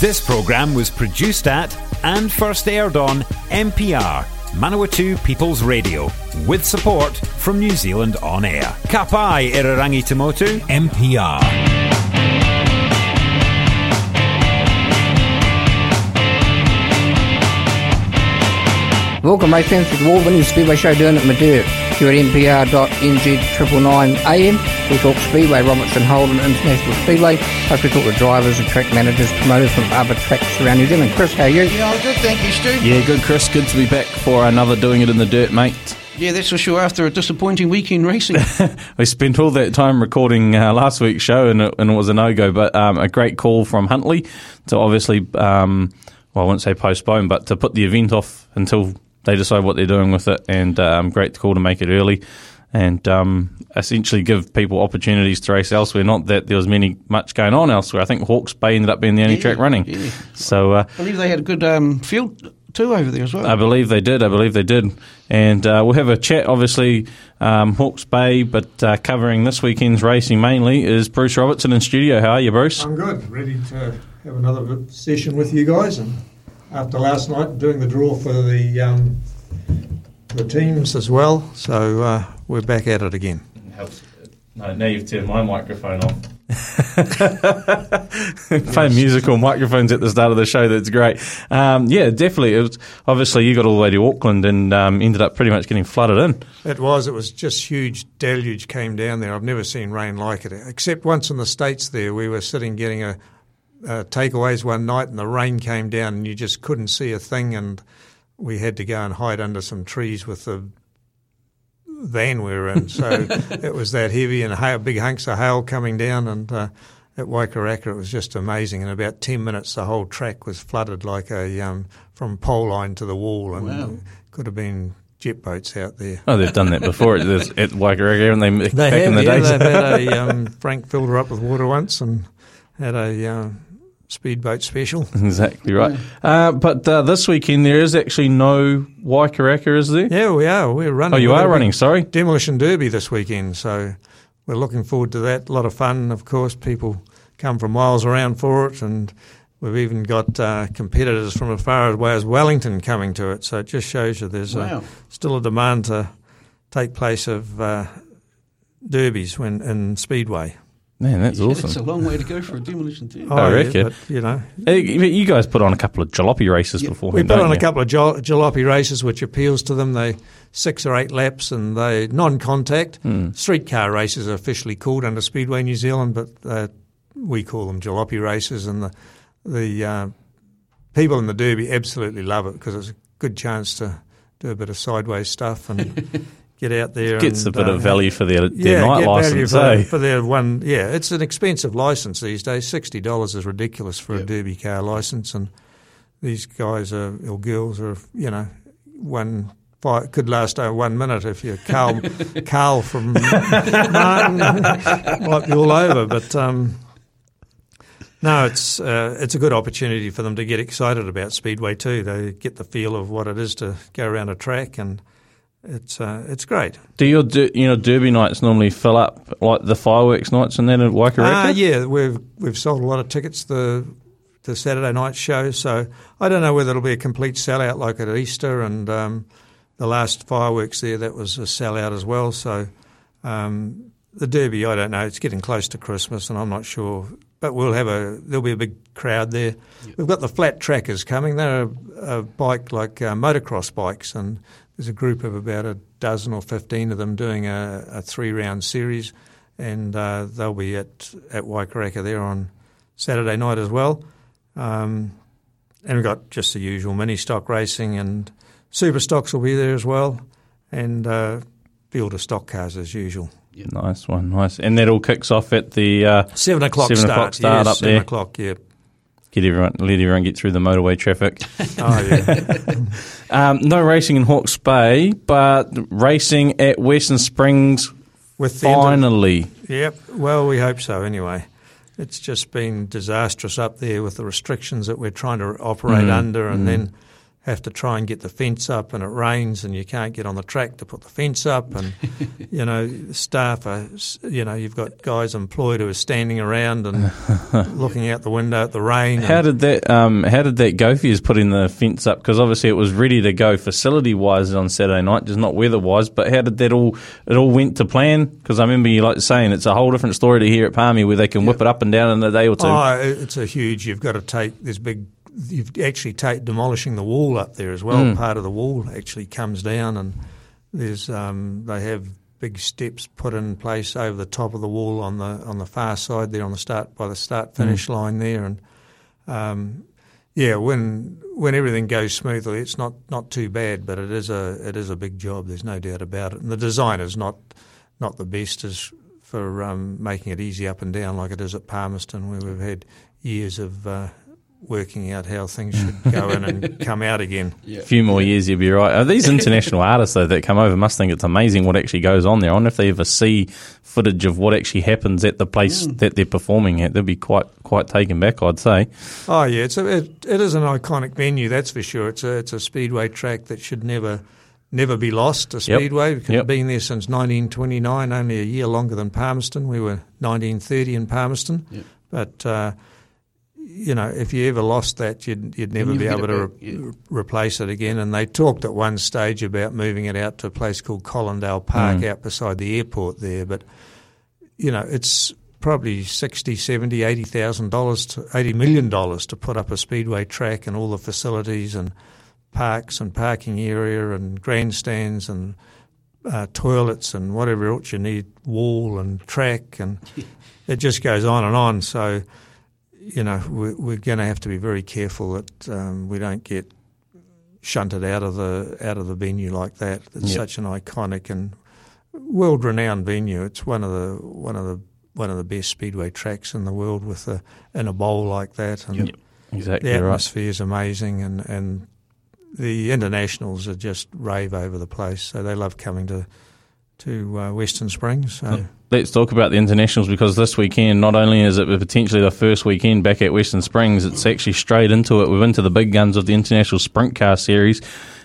This programme was produced at and first aired on MPR, Manawatu People's Radio, with support from New Zealand On Air. Kapai Irarangi Tamotu, MPR. Welcome, my friends, to the Wolverine Speedway Show down at Madeira. Here at MPR.NZ triple nine AM, we talk Speedway, Robertson Holden International Speedway. Plus, we talk to drivers and track managers, promoters from other tracks around New Zealand. Chris, how are you? Yeah, I'm good, thank you, Stu. Yeah, good, Chris. Good to be back for another Doing It in the Dirt, mate. Yeah, that's for sure. After a disappointing weekend racing, we spent all that time recording uh, last week's show, and it, and it was a no go. But um, a great call from Huntley to obviously, um, well, I wouldn't say postpone, but to put the event off until they decide what they're doing with it. And um, great call to make it early and um, essentially give people opportunities to race elsewhere. Not that there was many much going on elsewhere. I think Hawke's Bay ended up being the only Yeah, track running. yeah. So uh, I believe they had a good um, field too over there as well. I believe they did. I believe they did. And uh, we'll have a chat, obviously, um, Hawke's Bay, but uh, covering this weekend's racing mainly is Bruce Robertson in studio. How are you, Bruce? I'm good. Ready to have another session with you guys. And after last night, doing the draw for the um, the teams as well. So uh, we're back at it again. No, now you've turned my microphone off. Playing musical microphones at the start of the show, that's great. Um, yeah, definitely. It was, obviously, you got all the way to Auckland and um, ended up pretty much getting flooded in. It was. It was just huge deluge came down there. I've never seen rain like it, except once in the states. There, we were sitting getting a, a takeaways one night, and the rain came down, and you just couldn't see a thing, and we had to go and hide under some trees with the van we were in. So it was that heavy and hail, big hunks of hail coming down, and uh, at Waikaraka it was just amazing. In about ten minutes, the whole track was flooded like a um, from pole line to the wall, and Wow. could have been jet boats out there. Oh, they've done that before at, at Waikaraka, haven't they? They back have, in the yeah, days. they've had a um, Frank filled her up with water once and had a um, speedboat special. exactly right. Uh, but uh, this weekend, there is actually no Waikaraka, is there? Yeah, we are. We're running. Oh, you are running, sorry. demolition derby this weekend, so we're looking forward to that. A lot of fun, of course. People come from miles around for it, and we've even got uh, competitors from as far away as Wellington coming to it. So it just shows you there's Wow. a, still a demand to take place of uh, derbies when in Speedway. Man, that's Yeah, awesome. That's a long way to go for a demolition team. Oh, I yeah, reckon. but, you know, You guys put on a couple of jalopy races Yeah, before. We put on a couple of jol- jalopy races, which appeals to them. They six or eight laps, and they non-contact streetcar races are officially called under Speedway New Zealand, but uh, we call them jalopy races. And the the uh, people in the Derby absolutely love it because it's a good chance to do a bit of sideways stuff and get out there. Gets a bit uh, of value for their, their yeah, night get value license, for, eh? for their one. Yeah, it's an expensive license these days. Sixty dollars is ridiculous for a derby car license, and these guys are or girls are you know one. Five, could last over one minute if you're Carl, Carl from Martin, might be all over. But um, no, it's uh, it's a good opportunity for them to get excited about speedway too. They get the feel of what it is to go around a track, and it's uh, it's great. Do your der- you know derby nights normally fill up like the fireworks nights and then at Waikaraka? Ah, yeah, we've we've sold a lot of tickets the the Saturday night show, so I don't know whether it'll be a complete sellout like at Easter and um, the last fireworks there that was a sellout as well. So um, the Derby, I don't know. It's getting close to Christmas, and I'm not sure. But we'll have a there'll be a big crowd there. We've got the flat trackers coming. They're a, a bike like uh, motocross bikes, and there's a group of about a dozen or fifteen of them doing a, a three round series, and uh, they'll be at at Waikaraka there on Saturday night as well. Um, and we've got just the usual mini stock racing and super stocks will be there as well, and uh, field of stock cars as usual. Nice one, nice. And that all kicks off at the uh, Seven o'clock Seven start. o'clock start yes, up seven there. o'clock. Yeah. Get everyone let everyone get through the motorway traffic. Oh yeah. um, no racing in Hawke's Bay, but racing at Western Springs With finally. Yep. Well, we hope so. Anyway, it's just been disastrous up there with the restrictions that we're trying to operate Mm, under, and then have to try and get the fence up and it rains and you can't get on the track to put the fence up and you know staff are you know you've got guys employed who are standing around and looking out the window at the rain How did that um, How did that go for you? Putting the fence up because obviously it was ready to go facility wise on Saturday night, just not weather wise. But how did that all? It all went to plan because I remember you like saying it's a whole different story to hear at Palmy where they can whip it up and down in a day or two. Oh, it's a huge. You've got to take this big. You've actually take demolishing the wall up there as well. Part of the wall actually comes down, and there's um, they have big steps put in place over the top of the wall on the on the far side there on the start by the start finish line there, and um, yeah, when when everything goes smoothly, it's not, not too bad, but it is a it is a big job. There's no doubt about it. And the design is not not the best as for um, making it easy up and down like it is at Palmerston, where we've had years of uh, working out how things should go in and come out again. A few more years, you'll be right. Are these international artists though that come over must think it's amazing what actually goes on there. I wonder if they ever see footage of what actually happens at the place that they're performing at. They'll be quite quite taken back, I'd say. Oh yeah, it's a, it, it is an iconic venue, that's for sure. It's a it's a speedway track that should never never be lost. A Yep. speedway because Yep. it's been there since 1929, only a year longer than Palmerston. We were 1930 in Palmerston, Yep. but. Uh, you know, if you ever lost that, you'd, you'd never be able to re- yeah. replace it again. And they talked at one stage about moving it out to a place called Colin Dale Park Mm. out beside the airport there. But, you know, it's probably sixty, seventy, eighty thousand dollars to eighty million dollars to put up a speedway track and all the facilities and parks and parking area and grandstands and uh, toilets and whatever else you need, wall and track and it just goes on and on. So, you know, we're, we're going to have to be very careful that um, we don't get shunted out of the out of the venue like that. It's Yep. such an iconic and world renowned venue. It's one of the one of the one of the best speedway tracks in the world with a in a bowl like that. And Yep. Exactly the right. atmosphere is amazing, and, and the internationals are just rave over the place. So they love coming to to uh, Western Springs. So Let's talk about the internationals because this weekend, not only is it potentially the first weekend back at Western Springs, it's actually straight into it. We're into the big guns of the International Sprint Car Series.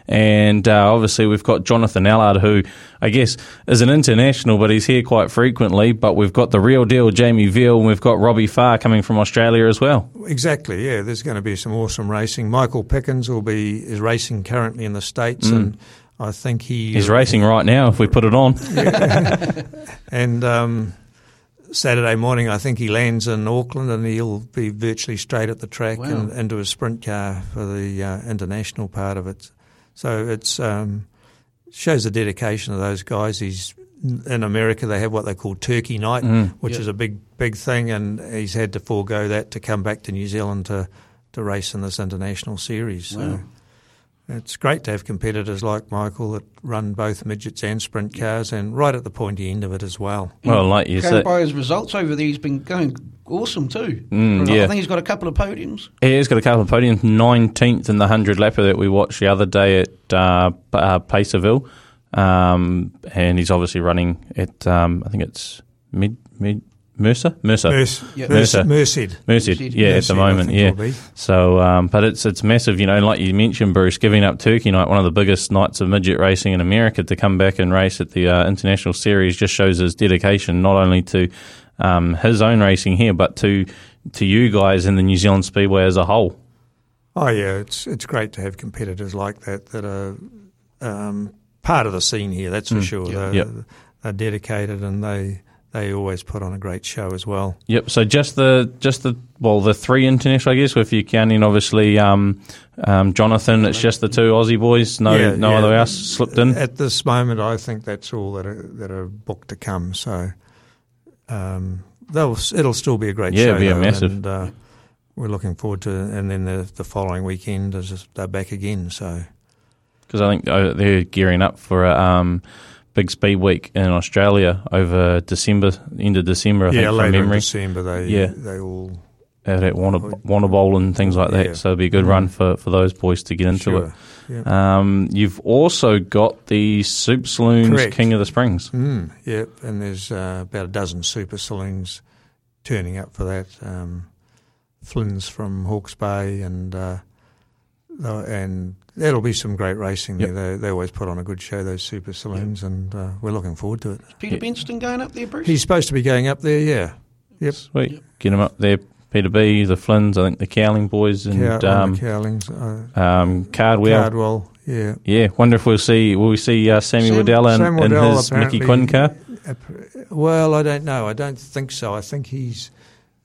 And uh, obviously, we've got Jonathan Allard, who I guess is an international, but he's here quite frequently. But we've got the real deal, Jamie Veal, and we've got Robbie Farr coming from Australia as well. exactly, yeah. There's going to be some awesome racing. Michael Pickens will be is racing currently in the states, and I think he Mm. He's racing right now if we put it on. And um, Saturday morning, I think he lands in Auckland, and he'll be virtually straight at the track Wow. and into a sprint car for the uh, international part of it. So it's um, shows the dedication of those guys. He's in America. They have what they call Turkey Night, which Yeah. is a big big thing, and he's had to forego that to come back to New Zealand to to race in this international series. So Wow. It's great to have competitors like Michael that run both midgets and sprint cars, and right at the pointy end of it as well. Well, like you said, by his results over there, he's been going awesome too. Mm, I think he's got a couple of podiums. He's got a couple of podiums, 19th in the 100 lapper that we watched the other day at uh, uh, Placerville. Um, and he's obviously running at, um, I think it's Mid, Mid Mercer? Mercer. Merc- Yeah. Merc- Mercer. Merced. Merced, Merced, yeah, at the moment, yeah. So, um, but it's it's massive, you know. Like you mentioned, Bruce, giving up Turkey Night, one of the biggest nights of midget racing in America, to come back and race at the uh, international series just shows his dedication not only to um, his own racing here, but to to you guys in the New Zealand Speedway as a whole. Oh yeah, it's it's great to have competitors like that that are um, part of the scene here. That's for sure. They're, Mm. Yep. they're dedicated and they they always put on a great show as well. Yep. So just the just the well the three international, I guess, if you're counting obviously um, um, Jonathan, it's just the two Aussie boys. No, Yeah, no yeah. other else slipped in. At this moment, I think that's all that are, that are booked to come. So um, they'll it'll still be a great Yeah, show. it'll be a massive. And, uh, we're looking forward to, and then the the following weekend is they're back again. So because I think uh, they're gearing up for a um, big speed week in Australia over December, end of December. I yeah, think from memory, December they Yeah. they all out at Wanna, Warrnambool and things like that. Yeah. So it'll be a good run for, for those boys to get into sure. it. Yeah. Um, you've also got the Super Saloons Correct. King of the Springs. Mm, yep, and there's uh, about a dozen super saloons turning up for that. Um, Flynn's from Hawke's Bay, and uh, uh, and there'll be some great racing there. They, they always put on a good show, those super saloons, and uh, we're looking forward to it. Peter Benston going up there, Bruce? He's supposed to be going up there, yeah. Yep. Sweet. Get him up there. Peter B, the Flynns, I think the Cowling boys, and Cow- um, Cowlings, uh, um, Cardwell. Cardwell, yeah. Yeah, wonder if we'll see will we see uh, Sammy Sam- Waddell in, Sam in his Mickey Quinn car. Well, I don't know. I don't think so. I think he's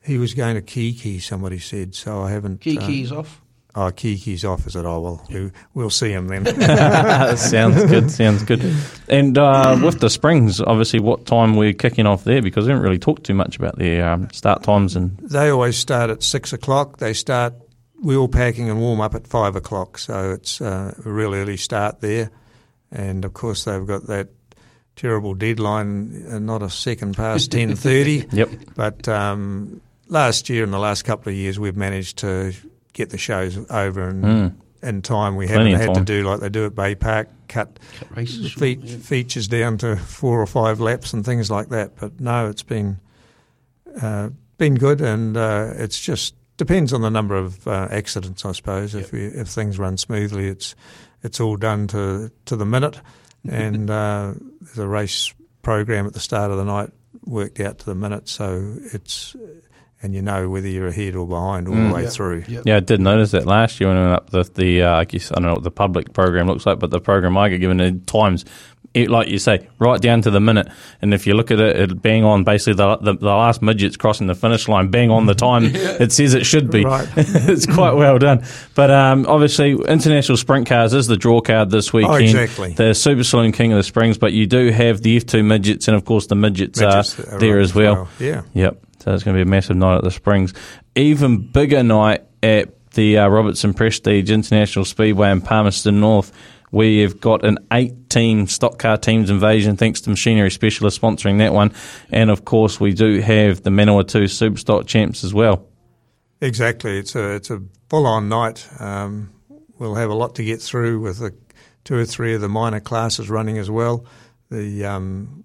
he was going to Kiki. Somebody said so. I haven't. uh, Kiki's off. Oh, Kiki's off. Is it? Oh well, we, we'll see him then. sounds good. Sounds good. And uh, with the Springs, obviously, what time we're kicking off there? Because we haven't really talked too much about their um, start times and they always start at six o'clock. They start wheel packing and warm up at five o'clock. So it's uh, a real early start there. And of course, they've got that terrible deadline, uh, not a second past ten thirty. yep. But um, last year and the last couple of years, we've managed to get the shows over in, Mm. in time. We Plenty haven't of had to do like they do at Bay Park, cut Cut races. the short, fe- yeah. features down to four or five laps and things like that. But no, it's been uh, been good, and uh, it's just depends on the number of uh, accidents, I suppose. If we, if things run smoothly, it's it's all done to to the minute, and uh, there's a race program at the start of the night worked out to the minute, so it's and you know whether you're ahead or behind all Mm. the way Yeah. through. Yeah. Yeah, I did notice that last year when I went up the, the uh, I guess I don't know what the public program looks like, but the program I get given the times, it, like you say, right down to the minute. And if you look at it, it bang on basically the, the the last midget's crossing the finish line, bang on the time it says it should be. Right. it's quite well done. But um, obviously, International Sprint Cars is the draw card this weekend. Oh, exactly. The Super Saloon King of the Springs, but you do have the F2 midgets, and of course the midgets, Midgets are are there on as well. Yeah. Yep. So it's going to be a massive night at the Springs. Even bigger night at the uh, Robertson Prestige International Speedway in Palmerston North. We have got an eight-team stock car teams invasion, thanks to Machinery Specialist sponsoring that one, and of course we do have the Manawatu Superstock champs as well. Exactly. It's a it's a full on night. Um, we'll have a lot to get through with the two or three of the minor classes running as well. The um,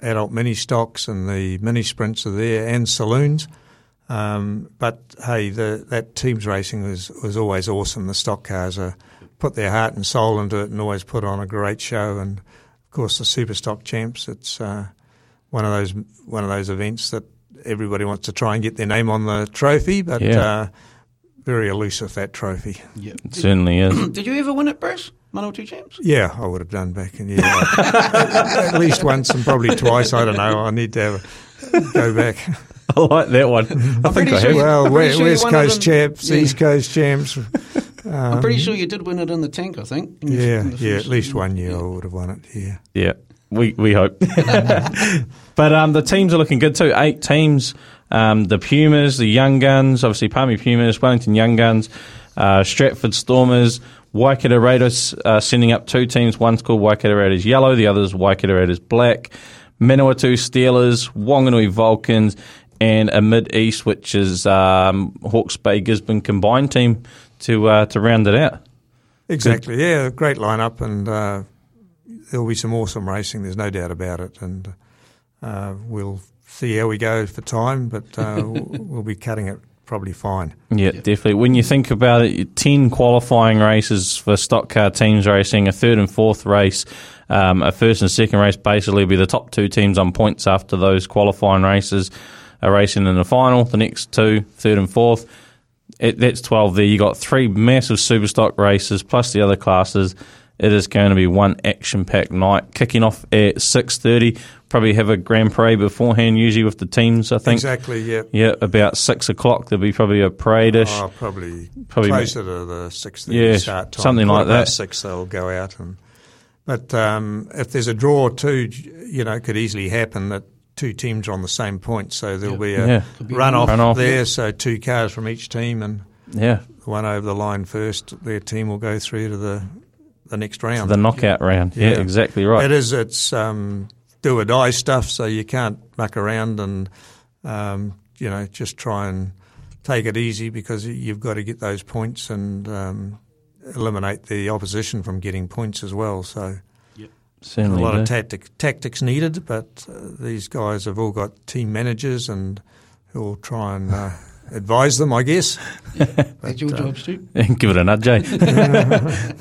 adult mini stocks and the mini sprints are there and saloons. Um, but hey, the, that teams racing was was always awesome. The stock cars are put their heart and soul into it and always put on a great show. And of course, the super stock champs. It's uh, one of those one of those events that everybody wants to try and get their name on the trophy, but Yeah. uh, very elusive that trophy. Yeah. It certainly is. Did you ever win it, Bruce? One or two champs? Yeah, I would have done back in yeah, at least once and probably twice. I don't know. I need to have a, go back. I like that one. I think pretty I sure have. you- Well, I'm pretty we- sure West Coast champs, yeah. East Coast champs. I'm pretty sure you did win it in the tank, I think. Yeah, yeah. At least one year Yeah. I would have won it. Yeah. Yeah, we we hope. but um, the teams are looking good too. Eight teams. Um, the Pumas, the Young Guns, obviously Palmy Pumas, Wellington Young Guns, uh, Stratford Stormers, Waikato Raiders uh, sending up two teams. One's called Waikato Raiders Yellow, the other's Waikato Raiders Black. Manawatu Steelers, Wanganui Vulcans, and a Mid East, which is um, Hawke's Bay Gisborne combined team to uh, to round it out. Exactly. Yeah, great lineup, and uh, there'll be some awesome racing. There's no doubt about it, and uh, we'll see how we go for time, but uh, we'll be cutting it probably fine. Yeah, definitely. When you think about it, 10 qualifying races for stock car teams racing, a third and fourth race, um, a first and second race basically will be the top two teams on points after those qualifying races are racing in the final. The next two, third and fourth, it, that's 12 there. you got three massive super stock races plus the other classes. It is going to be one action-packed night, kicking off at 6.30. Probably have a grand parade beforehand, usually with the teams, I think. Exactly. Yeah. Yeah, about 6 o'clock there'll be probably a parade-ish. Oh, probably, Probably closer to the six Yeah, start time. something like that. Six, they'll go out, and but um, if there's a draw too, you know, it could easily happen that two teams are on the same point, so there'll be a Yeah. Could be run off there. So two cars from each team, and Yeah, the one over the line first, their team will go through to the the next round. the knockout round. Yeah, Yeah. exactly right. It is. It's um, do or die stuff, so you can't muck around and um, you know just try and take it easy because you've got to get those points and um, eliminate the opposition from getting points as well. So a Certainly lot do. of tactic, tactics needed, but uh, these guys have all got team managers and who'll try and uh, advise them, I guess. That's your job, Stu. Give it a nudge, eh?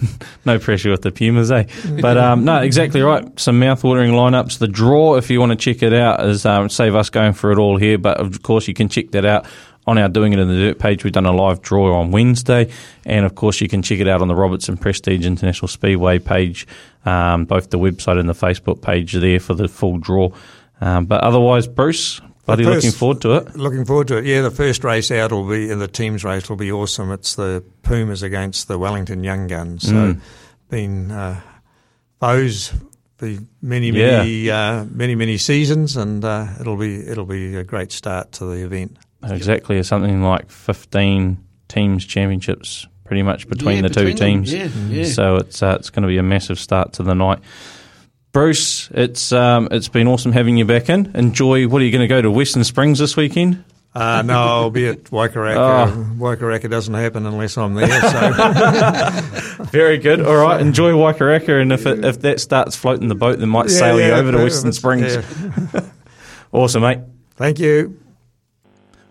no pressure with the Pumas, eh? But um, no, exactly right. Some mouth-watering lineups. The draw, if you want to check it out, is um, save us going for it all here. But of course, you can check that out on our Doing It in the Dirt page. We've done a live draw on Wednesday, and of course, you can check it out on the Robertson Prestige International Speedway page, um, both the website and the Facebook page are there for the full draw. Um, but otherwise, Bruce, bloody The looking forward to it. Looking forward to it. Yeah, the first race out will be, in the teams race will be awesome. It's the Pumas against the Wellington Young Guns. So, Mm. been uh, foes for many, Yeah. many, uh, many, many seasons, and uh, it'll be it'll be a great start to the event. Exactly, something like 15 teams championships pretty much between Yeah, the two between them. teams. Yeah, yeah. So it's uh, it's going to be a massive start to the night. Bruce, it's um, it's been awesome having you back in. Enjoy. What are you going to go to Western Springs this weekend? Uh, no, I'll be at Waikaraka. Oh. Waikaraka doesn't happen unless I'm there. So Very good. All right, enjoy Waikaraka, and if it, if that starts floating the boat, then might Yeah, sail you over to Western Springs. yeah. Awesome, mate. Thank you.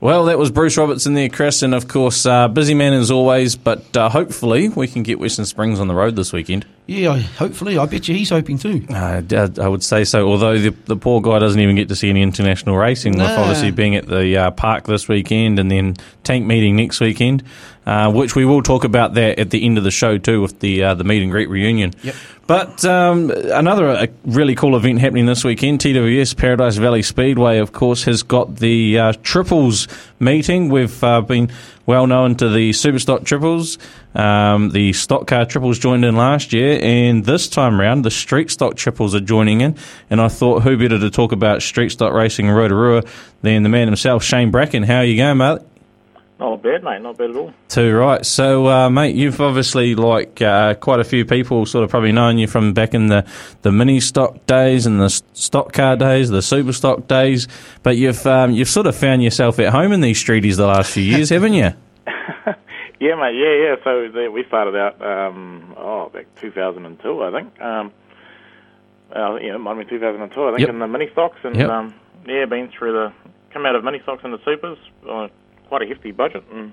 Well, that was Bruce Robertson there, Chris, and of course, uh, busy man as always. But uh, hopefully, we can get Western Springs on the road this weekend. Yeah, I- hopefully. I bet you he's hoping too. Uh, I I would say so. Although the, the poor guy doesn't even get to see any international racing, with obviously being at the uh, park this weekend and then tank meeting next weekend, uh, which we will talk about that at the end of the show too, with the uh, the meet and greet reunion. Yep. But um, another uh, really cool event happening this weekend, TWS Paradise Valley Speedway, of course, has got the uh, triples meeting. We've uh, been well known to the Superstock triples. Um, the stock car triples joined in last year, and this time round, the street stock triples are joining in. And I thought, who better to talk about street stock racing in Rotorua than the man himself, Shane Bracken. How are you going, mate? Not bad, mate. Not bad at all. Too right. So, uh, mate, you've obviously like uh, quite a few people sort of probably known you from back in the, the mini stock days and the stock car days, the super stock days. But you've um, you've sort of found yourself at home in these streeties the last few years, haven't you? Yeah, mate. Yeah, yeah. So the, we started out, um, oh, back 2002, I think. Um, uh, yeah, it might have been 2002, I think, Yep. in the mini stocks, and Yep. um, yeah, been through the come out of mini stocks into supers, on quite a hefty budget, and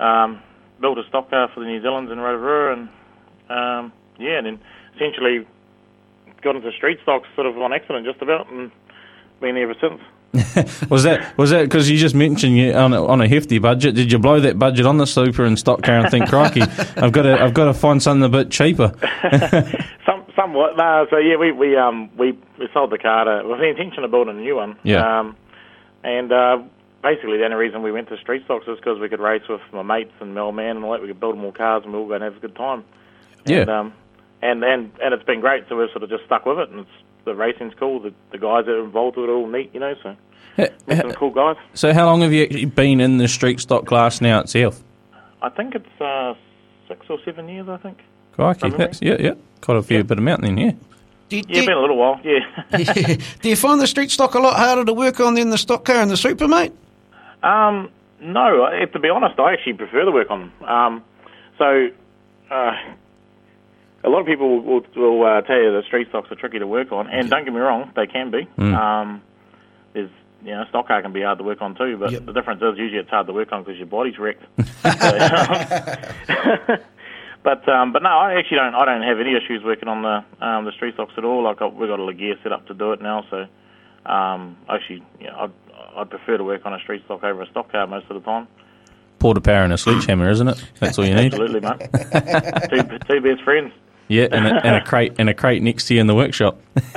um, built a stock car for the New Zealanders in Rotorua, and um, yeah, and then essentially got into street stocks sort of on accident, just about, and been there ever since. Was that was that because you just mentioned you on a, on a hefty budget? Did you blow that budget on the super and stock car and think, crikey, I've got to I've got to find something a bit cheaper? Some, somewhat. No, so yeah, we we um we, we sold the car to with the intention of building a new one. Yeah. Um, and uh, basically the only reason we went to street stocks is because we could race with my mates and Mel Man and all that. We could build more cars and we all go and have a good time. Yeah. And um, and and and it's been great. So we've sort of just stuck with it, and it's the racing's cool. The the guys that are involved with it are all neat, you know. So met some cool guys. So how long have you actually been in the street stock class now itself? I think it's uh, six or seven years. I think. Crikey, From memory. that's, yeah, yeah, quite a few bit of mountain then, yeah. Do you, Yeah, do, been a little while. Yeah. do you find the street stock a lot harder to work on than the stock car and the super, mate? Um, no, I- to be honest, I actually prefer to work on them. Um, so, uh, a lot of people will, will, will uh, tell you the street stocks are tricky to work on, and don't get me wrong, they can be. Um, there's, you know, stock car can be hard to work on too, but Yep. the difference is usually it's hard to work on because your body's wrecked. but um, but no, I actually don't. I don't have any issues working on the um, the street stocks at all. Like we've got all the gear set up to do it now, so um, actually, know, I'd, I'd prefer to work on a street stock over a stock car most of the time. Porter power and a sledgehammer, isn't it? That's all you need. Absolutely, mate. two, two best friends. Yeah, and a, and a crate and a crate next to you in the workshop.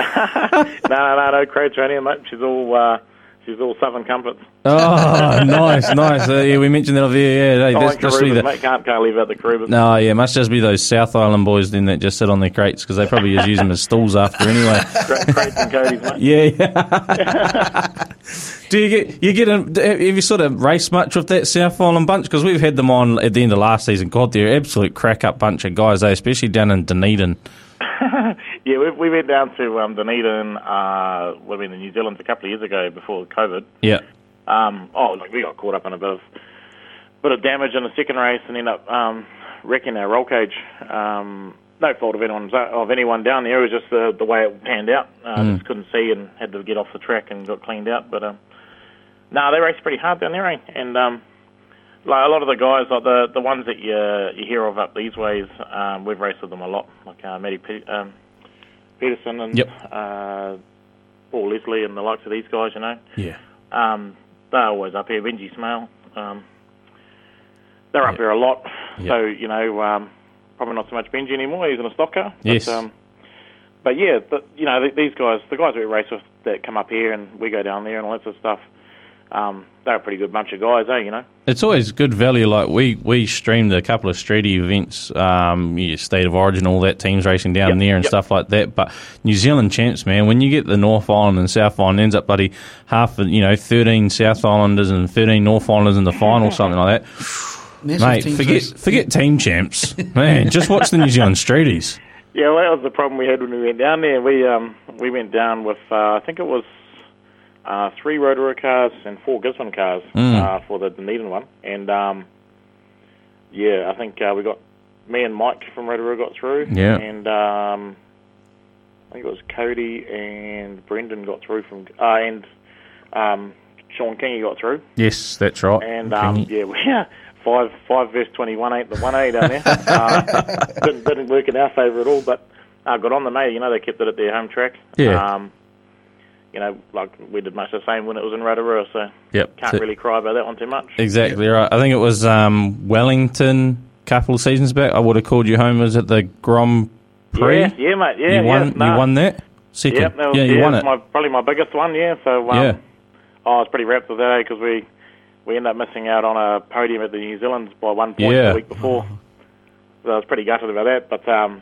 No, no, no, no crates or anything, mate. She's all uh, she's all Southern Comforts. Oh, nice, nice. Uh, yeah, we mentioned that over there. Yeah, hey, that's like really the, mate. Can't can't leave out the Carubas. No, yeah, must just be those South Island boys then that just sit on their crates because they probably just use them as stools after anyway. Cra- crates and Cody's, mate. Yeah, yeah. Do you get you get a, have you sort of raced much with that South Island bunch? Because we've had them on at the end of last season. God, they're absolute crack up bunch of guys, eh? especially down in Dunedin. Yeah, we, we went down to um, Dunedin, uh, well, in the New Zealand a couple of years ago before COVID. Yeah, Um, oh, like we got caught up in a bit of bit of damage in the second race and ended up um, wrecking our roll cage. Um, no fault of anyone's of anyone down there. It was just the the way it panned out. Uh, Just couldn't see and had to get off the track and got cleaned out. But um, no, they race pretty hard down there, eh? And um, like a lot of the guys, like the the ones that you you hear of up these ways, um, we've raced with them a lot, like uh, Matty Pe- um, Peterson and Yep. uh, Paul Leslie and the likes of these guys, you know. Yeah. Um, they're always up here. Benji Smale, um, they're up Yep. here a lot. Yep. So you know, um, probably not so much Benji anymore. He's in a stock car. Yes. But, um, but yeah, but, you know, th- these guys, the guys we race with that come up here and we go down there and all that sort of stuff, um, they're a pretty good bunch of guys, eh? You know. It's always good value. Like we, we streamed a couple of streety events, um, your state of origin, all that teams racing down Yep, there and yep. stuff like that. But New Zealand champs, man, when you get the North Island and South Island ends up bloody half, you know, thirteen South Islanders and thirteen North Islanders in the final, something like that. Massive Mate, forget race. forget team champs, man. Just watch the New Zealand streeties. Yeah, well, that was the problem we had when we went down there. We um, we went down with uh, I think it was uh, three Rotorua cars and four Gisborne cars Mm. uh, for the Dunedin one, and um, yeah, I think uh, we got me and Mike from Rotorua got through, Yeah. and um, I think it was Cody and Brendan got through from, uh, and um, Sean Kingy got through, Yes, that's right. and um, yeah, we, five five versus twenty one eight the one A down there. uh, didn't didn't work in our favour at all, but uh, got on the May. You know, they kept it at their home track. Yeah. Um, you know, like we did much the same when it was in Rotorua, so Yep. can't So- really cry about that one too much. Exactly right. I think it was um, Wellington a couple of seasons back. I would have called you home. Was it the Grand Prix? Yeah, yeah, mate. Yeah, you won. yeah, nah. You won that. Second. Yep, that was, yeah, you yeah, won it. My, probably my biggest one. Yeah, so um, Yeah. oh, I was pretty wrapped with that because we we ended up missing out on a podium at the New Zealand's by one point Yeah. the week before. So I was pretty gutted about that, but um,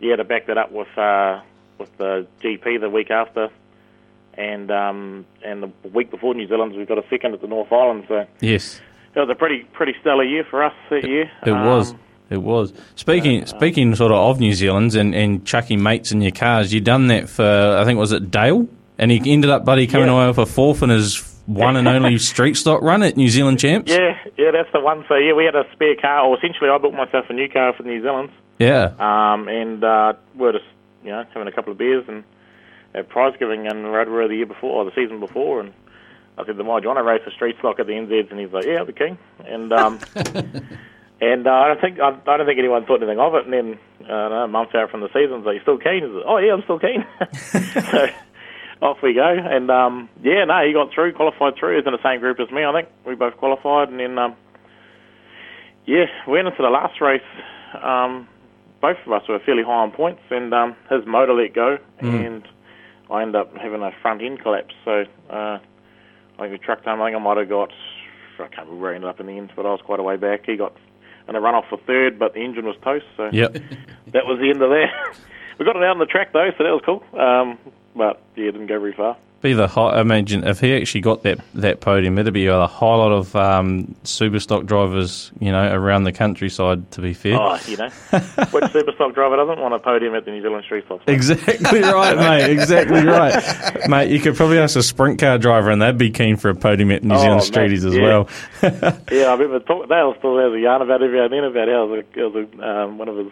yeah, to back that up with uh, with the GP the week after, and um, and the week before New Zealand's, we've got a second at the North Island. So yes, it was a pretty pretty stellar year for us that year. it was. Um, It was. Speaking speaking sort of of New Zealand's and, and chucking mates in your cars, you done that for I think was it Dale, and he ended up buddy coming Yeah. away with a fourth in his one and only street stock run at New Zealand champs. Yeah, yeah, that's the one. So yeah, we had a spare car, or essentially, I built myself a new car for New Zealand. Yeah. Um, and uh, we were just, you know, having a couple of beers and at prize giving in Rotorua the year before, or the season before, and I said to Mike, do you want to race a street stock at the NZs? And he's like, yeah, I'll be keen. And um, and uh, I don't think I, I don't think anyone thought anything of it. And then uh, I don't know, a month out from the season, he's like, you still keen? He's like, oh yeah, I'm still keen. so off we go. And um, yeah, no, he got through, qualified through. He was in the same group as me, I think. We both qualified, and then um, yeah, we went into the last race. Um, both of us were fairly high on points, and um, his motor let go, and I ended up having a front end collapse. So uh, I think we trucked home. I think I might have got, I can't remember where I ended up in the end, but I was quite a way back. He got in a run off for third, but the engine was toast, so Yep. that was the end of that. we got it out on the track though, so that was cool. Um, but yeah, it didn't go very far. Be the high, imagine if he actually got that that podium, it'd be a whole lot of um, super stock drivers, you know, around the countryside. To be fair, Oh, you know, which super stock driver doesn't want a podium at the New Zealand Street Stocks? Exactly right, mate. Exactly right, mate. You could probably ask a sprint car driver, and they'd be keen for a podium at New Oh, Zealand Streeties as yeah. well. Yeah, I remember talk, Dale still has a yarn about every now and then about how it was, a, it was a, um, one of his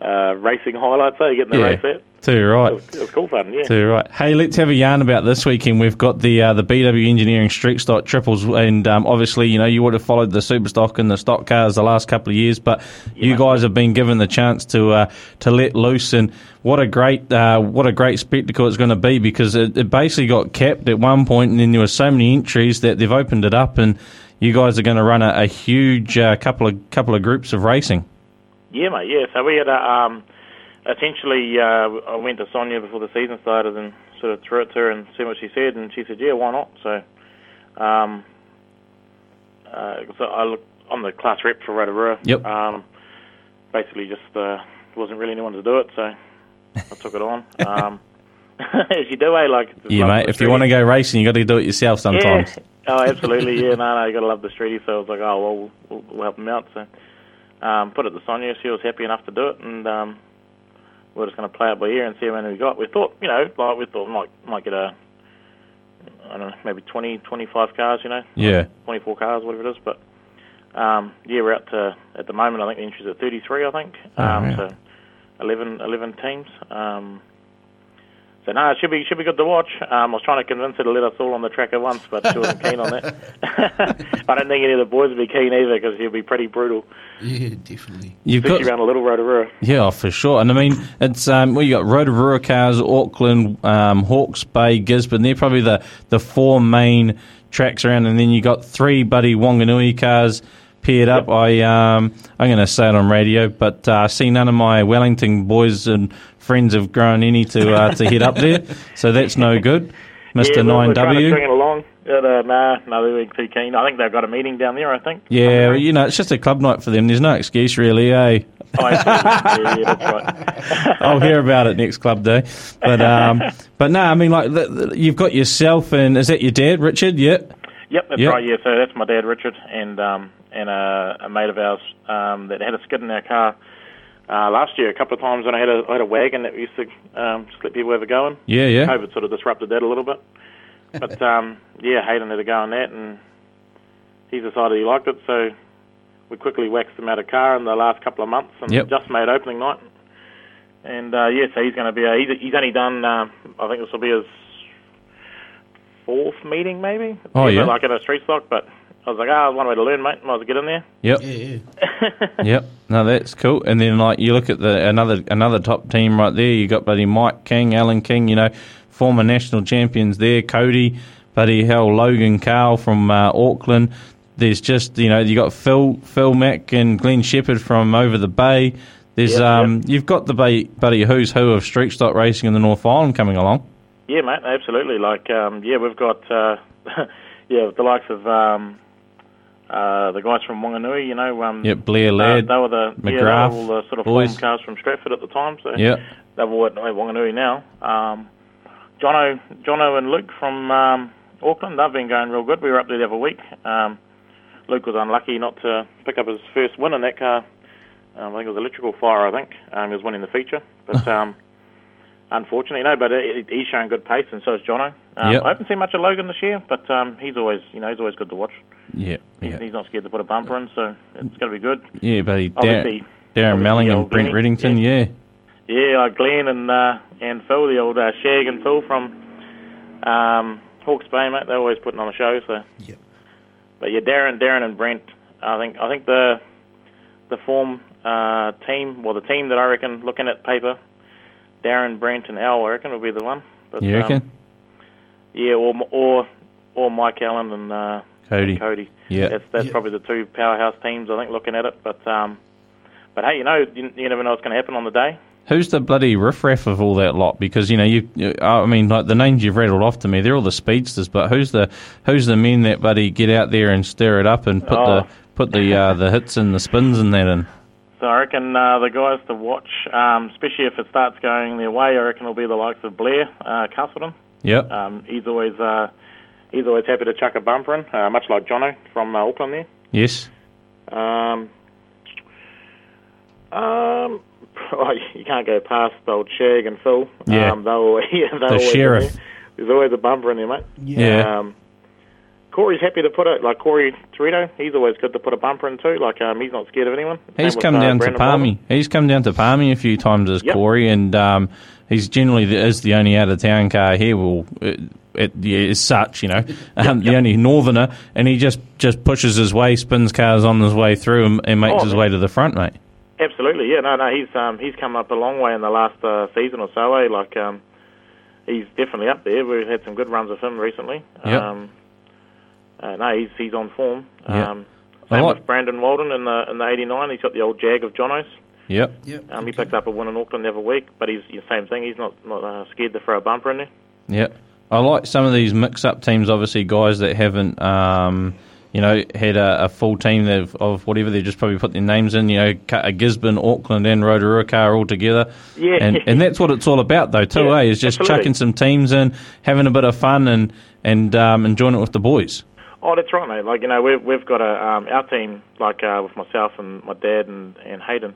uh, racing highlights. So getting the Yeah. race there, Too it right. was, it was cool fun. Yeah. Too right. Hey, let's have a yarn about this weekend. We've got the uh, the BW Engineering Street Stock Triples, and um, obviously, you know, you would have followed the super stock and the stock cars the last couple of years, but you guys have been given the chance to uh, to let loose, and what a great uh, what a great spectacle it's going to be because it, it basically got capped at one point, and then there were so many entries that they've opened it up, and you guys are going to run a, a huge uh, couple of couple of groups of racing. Yeah, mate. Yeah. So we had a, um, essentially uh, I went to Sonia before the season started and sort of threw it to her and see what she said, and she said, "Yeah, why not?" So, um, uh, so I look, I'm the class rep for Rotorua. Yep. Um, basically, just uh, wasn't really anyone to do it, so I took it on. Um, as you do, eh? Like Yeah, mate. If you want to go racing, you got to do it yourself sometimes. Yeah. Oh, absolutely. Yeah, no, no, you got to love the streetie. So I was like, oh, well, we'll, we'll help him out. So um, put it to Sonia. She was happy enough to do it, and um, we're just going to play it by ear and see how many we got. We thought, you know, like we thought might might get a, I don't know, maybe 20, 25 cars, you know, Yeah. 24 cars, whatever it is. But um, yeah, we're out to at the moment. I think the entries at 33. I think Oh, um, yeah. so 11, 11 teams. Um, so no, it should be should be good to watch. Um, I was trying to convince her to let us all on the track at once, but she wasn't keen on that. I don't think any of the boys would be keen either because he'll be pretty brutal, Yeah, definitely. You've especially got around a little Rotorua. Yeah, for sure. And I mean, it's um, well, you got Rotorua cars, Auckland, um, Hawke's Bay, Gisborne. They're probably the, the four main tracks around, and then you got three buddy Wanganui cars paired up. I um, I'm going to say it on radio, but uh, I see none of my Wellington boys and friends have grown any to uh, to head up there, so that's no good, yeah, we're- Nine we're string W. it along. Yeah, uh, nah, no, they weren't too keen. I think they've got a meeting down there. I think. Yeah, well, you know, it's just a club night for them. There's no excuse really, eh? Oh, yeah, right. I'll hear about it next club day. But um, but no, I mean like the, the, you've got yourself and is that your dad, Richard? Yeah. Yep, that's Yep. right. Yeah, so that's my dad, Richard, and um, and a, a mate of ours um, that had a skid in our car uh, last year. A couple of times when I had a I had a wagon that used to um, just let people have a go in. Yeah, yeah. COVID sort of disrupted that a little bit, but um, yeah, Hayden had a go on that, and he decided he liked it, so we quickly waxed him out of car in the last couple of months, and Yep. just made opening night. And uh, yeah, so he's going to be. A, he's, he's only done. Uh, I think this will be his fourth meeting, maybe. Oh, yeah. Like at a street stock, but I was like, ah, one way to learn, mate. Might as well get in there. Yep. Yeah, yeah. Yep. No, that's cool. And then like you look at the another another top team right there. You got buddy Mike King, Alan King. You know, former national champions there. Cody, buddy hell, Logan Carl from uh, Auckland. There's just you know you got Phil Phil Mack and Glenn Shepherd from over the bay. There's Yep, um you've got the bay, buddy who's who of street stock racing in the North Island coming along. Yeah, mate, absolutely. Like, um, yeah, we've got, uh, yeah, the likes of um, uh, the guys from Wanganui. You know, um, Yep, Blair uh, Laird, they were the yeah, they were all the sort of boys. cars from Stratford at the time. So Yep. they're all at Wanganui now. Um, Jono, Jono and Luke from um, Auckland, they've been going real good. We were up there the other week. Um, Luke was unlucky not to pick up his first win in that car. Um, I think it was electrical fire. I think um, he was winning the feature, but um, unfortunately, no. But it, he's showing good pace, and so is Jono. Um, Yep. I haven't seen much of Logan this year, but um, he's always, you know, he's always good to watch. Yeah, He's, yeah, he's not scared to put a bumper in, so it's going to be good. yeah, buddy. Dar- Obviously, Darren Melling and Brent Benny. Reddington. Yeah. Yeah, like Glenn and uh, and Phil, the old uh, Shag and Phil from um, Hawke's Bay, mate. They're always putting on a show. So, Yep. but yeah, Darren, Darren and Brent. I think I think the the form uh, team, well, the team that I reckon looking at paper, Darren, Brent, and Al, I reckon will be the one. But, You um, reckon? yeah, or or or Mike Allen and uh, Cody. and Cody. Yeah. That's that's Yeah. probably the two powerhouse teams I think looking at it. But um, but hey, you know, you, you never know what's going to happen on the day. Who's the bloody riffraff of all that lot? Because you know, you, you- I mean, like the names you've rattled off to me, they're all the speedsters. But who's the who's the men that bloody get out there and stir it up and put Oh. the put the uh, the hits and the spins and that in? So I reckon uh, the guys to watch, um, especially if it starts going their way, I reckon will be the likes of Blair uh, Castleton. Yep. Um, he's always uh, he's always happy to chuck a bumper in, uh, much like Jono from uh, Auckland there. yes. Um, um, oh, you can't go past old Shag and Phil. Yeah. Um, they'll, yeah, they're always in sheriff. there. There's always a bumper in there, mate. Yeah. Um, Corey's happy to put it, like Corey Torito, he's always good to put a bumper in too. Like, um, he's not scared of anyone. He's with, come uh, down to Brandon Palmy. He's come down to Palmy a few times as Yep. Corey, and um, he's generally the, is the only out of town car here. Well, it, it yeah, is such, you know, um, the only northerner, and he just just pushes his way, spins cars on his way through, and, and makes Oh, his man. way to the front, mate. Absolutely, yeah. No, no, he's um, he's come up a long way in the last uh, season or so. Eh? Like, um, he's definitely up there. We've had some good runs with him recently. Yep. Um, uh, no, he's he's on form. Yep. Um, I same like- with Brandon Walden in the in the '89. He's got the old Jag of Jono's. Yep. Yep. Um, he picked up a win in Auckland the other week, but he's the same thing. He's not not uh, scared to throw a bumper in there. Yep. I like some of these mix-up teams. Obviously, guys that haven't, um, you know, had a, a full team of, of whatever. They just probably put their names in. You know, cut a Gisborne, Auckland, and Rotorua car all together. Yeah. And and that's what it's all about, though. Too, Yeah, eh? Is just absolutely. chucking some teams in, having a bit of fun, and and um, enjoying it with the boys. Oh, that's right, mate. Like you know, we've we've got a um, our team like uh, with myself and my dad and and Hayden.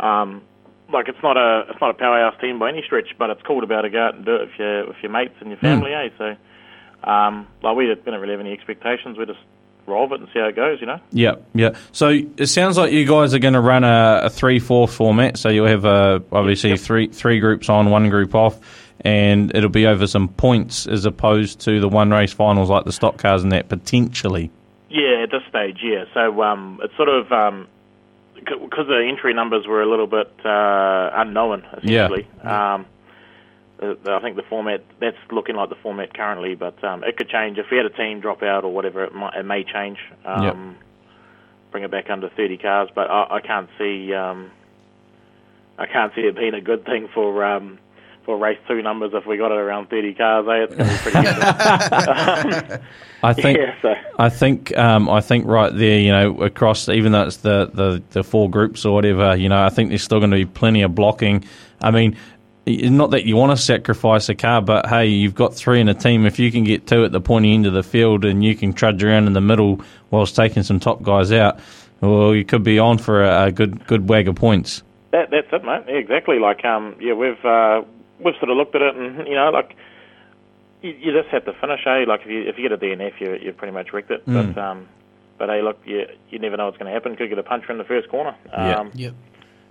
Um, like it's not a it's not a powerhouse team by any stretch, but it's cool to be able to go out and do it with your with your mates and your family, eh? So, um, like we didn't really have any expectations. We just roll with it and see how it goes, you know. Yeah, yeah. So it sounds like you guys are going to run a, a three-four format. So you'll have uh, obviously Yep. three three groups on, one group off, and it'll be over some points as opposed to the one race finals like the stock cars and that potentially. Yeah, at this stage, yeah. So um, it's sort of um, because the entry numbers were a little bit uh, unknown, essentially. Um, uh, I think the format that's looking like the format currently, but um, it could change if we had a team drop out or whatever. It, might, it may change. Um, Yep. Bring it back under 30 cars, but I, I can't see. Um, I can't see it being a good thing for um, for race two numbers if we got it around 30 cars. Eh? It's going to be pretty good. um, I think yeah, so I think um, I think right there, you know, across even though it's the, the, the four groups or whatever, you know, I think there's still going to be plenty of blocking. I mean, not that you want to sacrifice a car, but hey, you've got three in a team. If you can get two at the pointy end of the field and you can trudge around in the middle whilst taking some top guys out, well, you could be on for a, a good good wag of points. That, that's it, mate. Yeah, exactly. Like, um, yeah, we've uh, we've sort of looked at it, and you know, like, you, you just have to finish, eh? Like, if you if you get a DNF, you you've pretty much wrecked it. Mm. But um, but hey, look, you you never know what's going to happen. Could get a puncher in the first corner. Yeah. Um, Yep.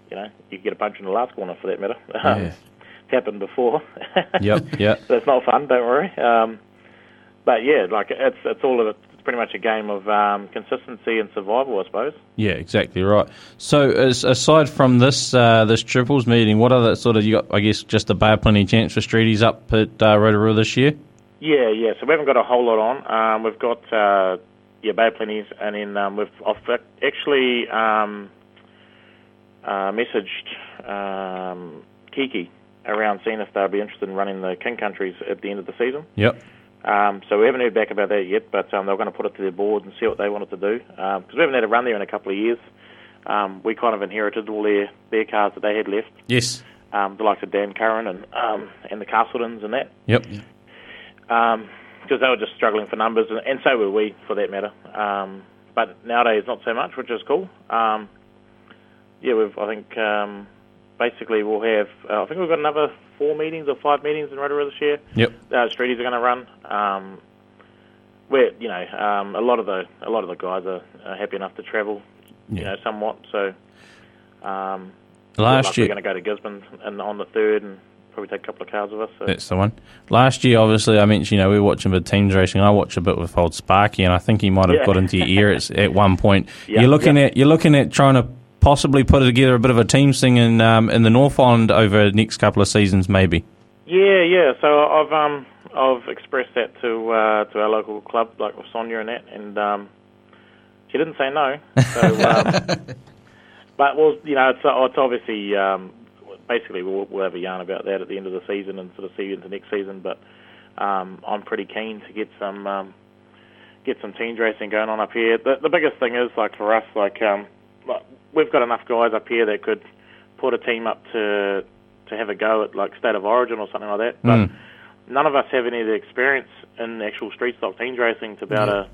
You know, you get a puncher in the last corner for that matter. Um, Yeah. It's happened before. Yep, yep. That's not fun. Don't worry. Um, but yeah, like it's it's all of it. Pretty much a game of um, consistency and survival, I suppose. Yeah, exactly right. So, as, aside from this uh, this triples meeting, what other sort of you got? I guess just a bar plenty chance for Streeties up at uh, Rotorua this year. Yeah, yeah. So we haven't got a whole lot on. Um, we've got uh, yeah, Bay Plenties, and then um, we've I've actually um, uh, messaged um, Kiki around seeing if they'll be interested in running the King Countries at the end of the season. Yep. Um, so we haven't heard back about that yet, but um, they're going to put it to their board and see what they wanted to do because we haven't had a run there in a couple of years. Um, we kind of inherited all their their cars that they had left, Yes. um, the likes of Dan Curran and um, and the Castletons and that Yep. because they were just struggling for numbers, and, and so were we, for that matter. Um, but nowadays, not so much, which is cool. Um, yeah, we've. I think um, basically we'll have. Uh, I think we've got another four meetings or five meetings in Rotorua this year. Yep. Uh, Streeties are going to run. Um, where you know um, a lot of the a lot of the guys are, are happy enough to travel, you know, somewhat. So um, Last year, we're going to go to Gisborne and on the third, and probably take a couple of cars with us. So. That's the one. Last year, obviously, I mentioned, you know, we were watching the teams racing. I watch a bit with old Sparky, and I think he might have Yeah. got into your ear at, at one point. Yeah, you're looking yeah. at you're looking at trying to possibly put together a bit of a team thing in um, in the North Island over the next couple of seasons, maybe. Yeah, yeah. So I've um I've expressed that to uh, to our local club, like with Sonia and that, and um, she didn't say no. So, um, but well, you know, it's uh, it's obviously um, basically we'll, we'll have a yarn about that at the end of the season and sort of see you into next season. But um, I'm pretty keen to get some um, get some teams racing going on up here. The, the biggest thing is like for us, like um, like, we've got enough guys up here that could put a team up to to have a go at like state of origin or something like that. But Mm. none of us have any of the experience in actual street stock teams racing to be able to,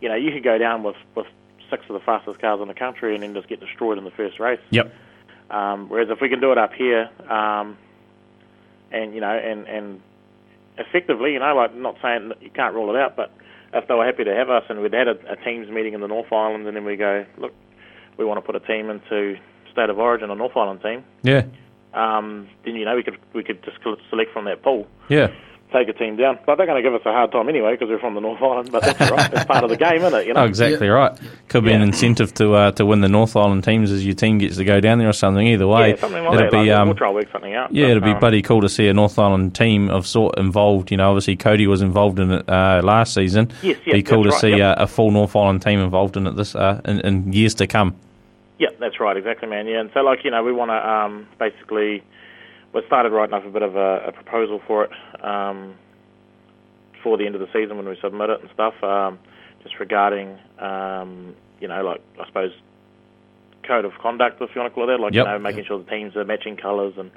you know, you could go down with with six of the fastest cars in the country and then just get destroyed in the first race. Yep. Um, whereas if we can do it up here, um, and you know, and and effectively, you know, like not saying that you can't rule it out, but if they were happy to have us and we'd had a, a teams meeting in the North Island, and then we go, look, we want to put a team into state of origin, a North Island team, Yeah. um, then you know we could we could just select from that pool Yeah. Take a team down. But they're going to give us a hard time anyway because we're from the North Island. But that's right. It's part of the game, isn't it? You know. Oh, exactly right. Could be an incentive to uh, to win the North Island teams as your team gets to go down there or something. Either way, Yeah, something like it'll that. be like, um, we'll try work something out. Yeah, But, it'd be um, bloody cool to see a North Island team of sort involved. You know, obviously Cody was involved in it uh, last season. Yes, yeah, be cool to that's see yep. uh, a full North Island team involved in it this uh, in, in years to come. Yeah, that's right, exactly, man. Yeah, and so like you know, we want to um, basically we started writing up a bit of a, a proposal for it um, for the end of the season when we submit it and stuff, um, just regarding um, you know, like I suppose code of conduct, if you want to call it that, like Yep. you know, making sure the teams are matching colours and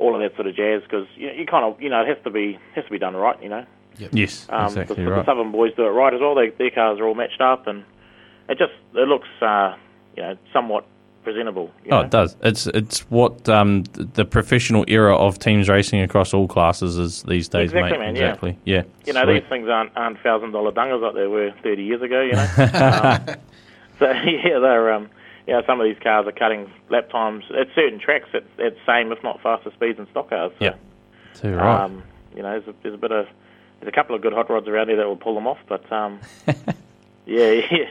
all of that sort of jazz, because you, you kind of you know it has to be has to be done right, you know. Yes, Um, exactly the, right. the Southern boys do it right as well. They, their cars are all matched up, and it just it looks uh, you know somewhat presentable. You Oh, it does. It's it's what um, the professional era of teams racing across all classes is these days, Exactly, mate. man, yeah. exactly. Yeah. You know, Sweet. these things aren't aren't thousand dollar dungers like they were thirty years ago. You know, um, so yeah, they're um, you know some of these cars are cutting lap times at certain tracks at, at same if not faster speeds than stock cars. So, Yeah. Too right. Um, you know, there's a, there's a bit of there's a couple of good hot rods around here that will pull them off, but um, yeah, yeah,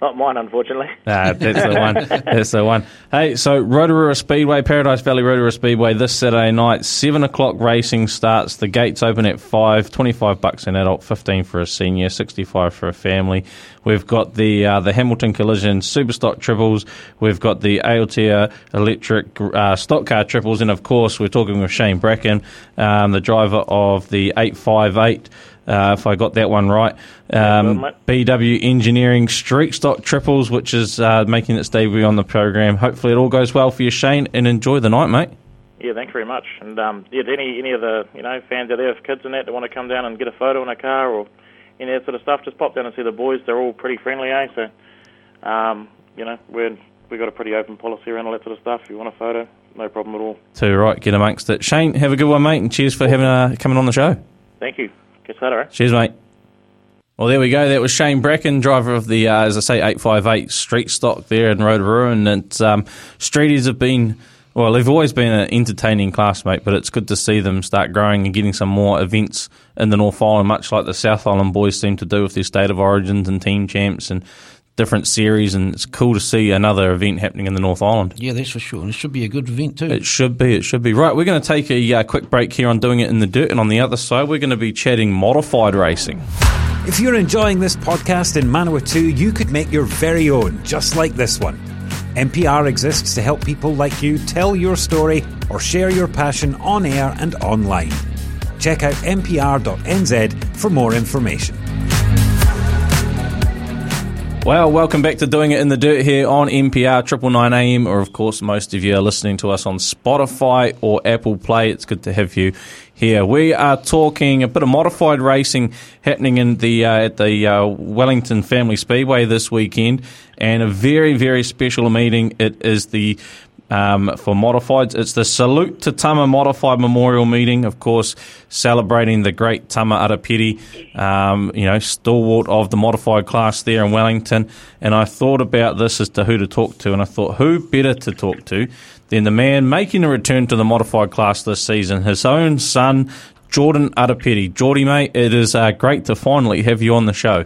not mine, unfortunately. Nah, that's the one. That's the one. Hey, so Rotorua Speedway, Paradise Valley Rotorua Speedway, this Saturday night, seven o'clock racing starts. The gates open at five. Twenty-five bucks an adult, fifteen for a senior, sixty-five for a family. We've got the uh, the Hamilton Collision Superstock triples. We've got the Aotea Electric uh, Stock Car triples, and of course, we're talking with Shane Bracken, um, the driver of the eight five eight. Uh, if I got that one right. Um, well. BW Engineering Street Stock Triples, which is uh, making its debut on the program. Hopefully, it all goes well for you, Shane, and enjoy the night, mate. Yeah, thanks very much. And um, yeah, to any any of the you know fans out there with kids and that that want to come down and get a photo in a car or any of that sort of stuff, just pop down and see the boys. They're all pretty friendly, eh? So, um, you know, we're we got a pretty open policy around all that sort of stuff. If you want a photo, no problem at all. Too right, get amongst it. Shane, have a good one, mate, and cheers for having uh, coming on the show. Thank you. Catch you later. Eh? Cheers, mate. Well, there we go. That was Shane Bracken, driver of the, uh, as I say, 858 Street Stock there in Rotorua. And it's, um, Streeties have been, well, they've always been an entertaining classmate, but it's good to see them start growing and getting some more events in the North Island, much like the South Island boys seem to do with their State of Origins and Team Champs and different series. And it's cool to see another event happening in the North Island. Yeah, that's for sure. And it should be a good event too. It should be. It should be. Right, we're going to take a uh, quick break here on Doing It in the Dirt. And on the other side, we're going to be chatting modified racing. If you're enjoying this podcast in Manawatu, you could make your very own, just like this one. MPR exists to help people like you tell your story or share your passion on air and online. Check out mpr.nz for more information. Well, welcome back to Doing It in the Dirt here on MPR Triple Nine AM, or of course, most of you are listening to us on Spotify or Apple Play. It's good to have you here. We are talking a bit of modified racing happening in the uh, at the uh, Wellington Family Speedway this weekend, and a very very special meeting. It is the um, for modifieds. It's the Salute to Tama Modified Memorial Meeting, of course, celebrating the great Tama Arapiri, um, you know, stalwart of the modified class there in Wellington. And I thought about this as to who to talk to, and I thought, who better to talk to than the man making a return to the modified class this season, his own son, Jordan Arapiri. Geordie, mate, it is uh, great to finally have you on the show.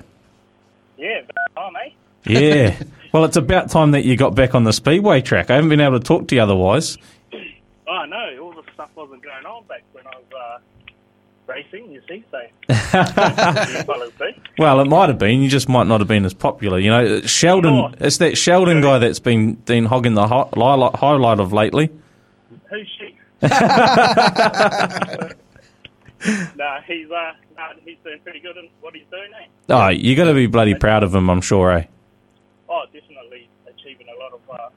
Yeah, oh, mate. Yeah. Well, it's about time that you got back on the speedway track. I haven't been able to talk to you otherwise. Oh, no, all the stuff wasn't going on back when I was uh, racing, you see, so. you fellas see. Well, it might have been. You just might not have been as popular. You know, Sheldon. Oh. It's that Sheldon guy that's been been hogging the li- highlight of lately. Who's she? no, he's, uh, no, he's doing pretty good in what he's doing, eh? Oh, you got to be bloody proud of him. I'm sure, eh? Oh, definitely achieving a lot of uh,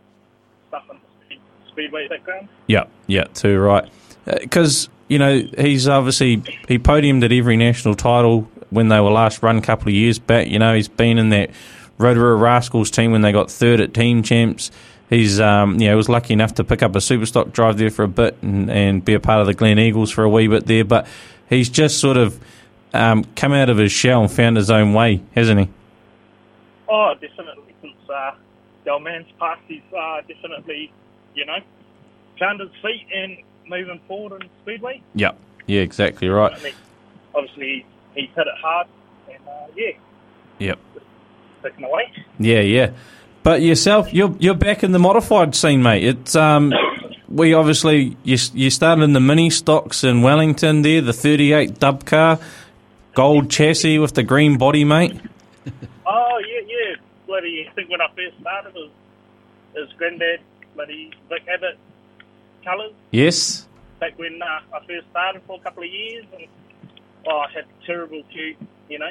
stuff in the speed, speedway background. Yeah, yeah, too right. Because you know he's obviously he podiumed at every national title when they were last run a couple of years back. You know he's been in that Rotorua Rascals team when they got third at Team Champs. He's um, you know was lucky enough to pick up a superstock drive there for a bit and, and be a part of the Glen Eagles for a wee bit there. But he's just sort of um, come out of his shell and found his own way, hasn't he? Oh, definitely. Since uh, the old man's passed, he's uh, definitely, you know, found his feet and moving forward in speedway. Yeah, yeah, exactly right. I mean, obviously he's hit it hard, and uh, yeah, Yep. sticking away. Yeah, yeah. But yourself, you're you're back in the modified scene, mate. It's um, we obviously you you started in the mini stocks in Wellington there, the 38 dub car, gold chassis with the green body, mate. Oh yeah, yeah. Bloody, I think when I first started, it was his granddad, bloody Vic Abbott colours. Yes. Back when uh, I first started for a couple of years, and oh, I had terrible two, you know,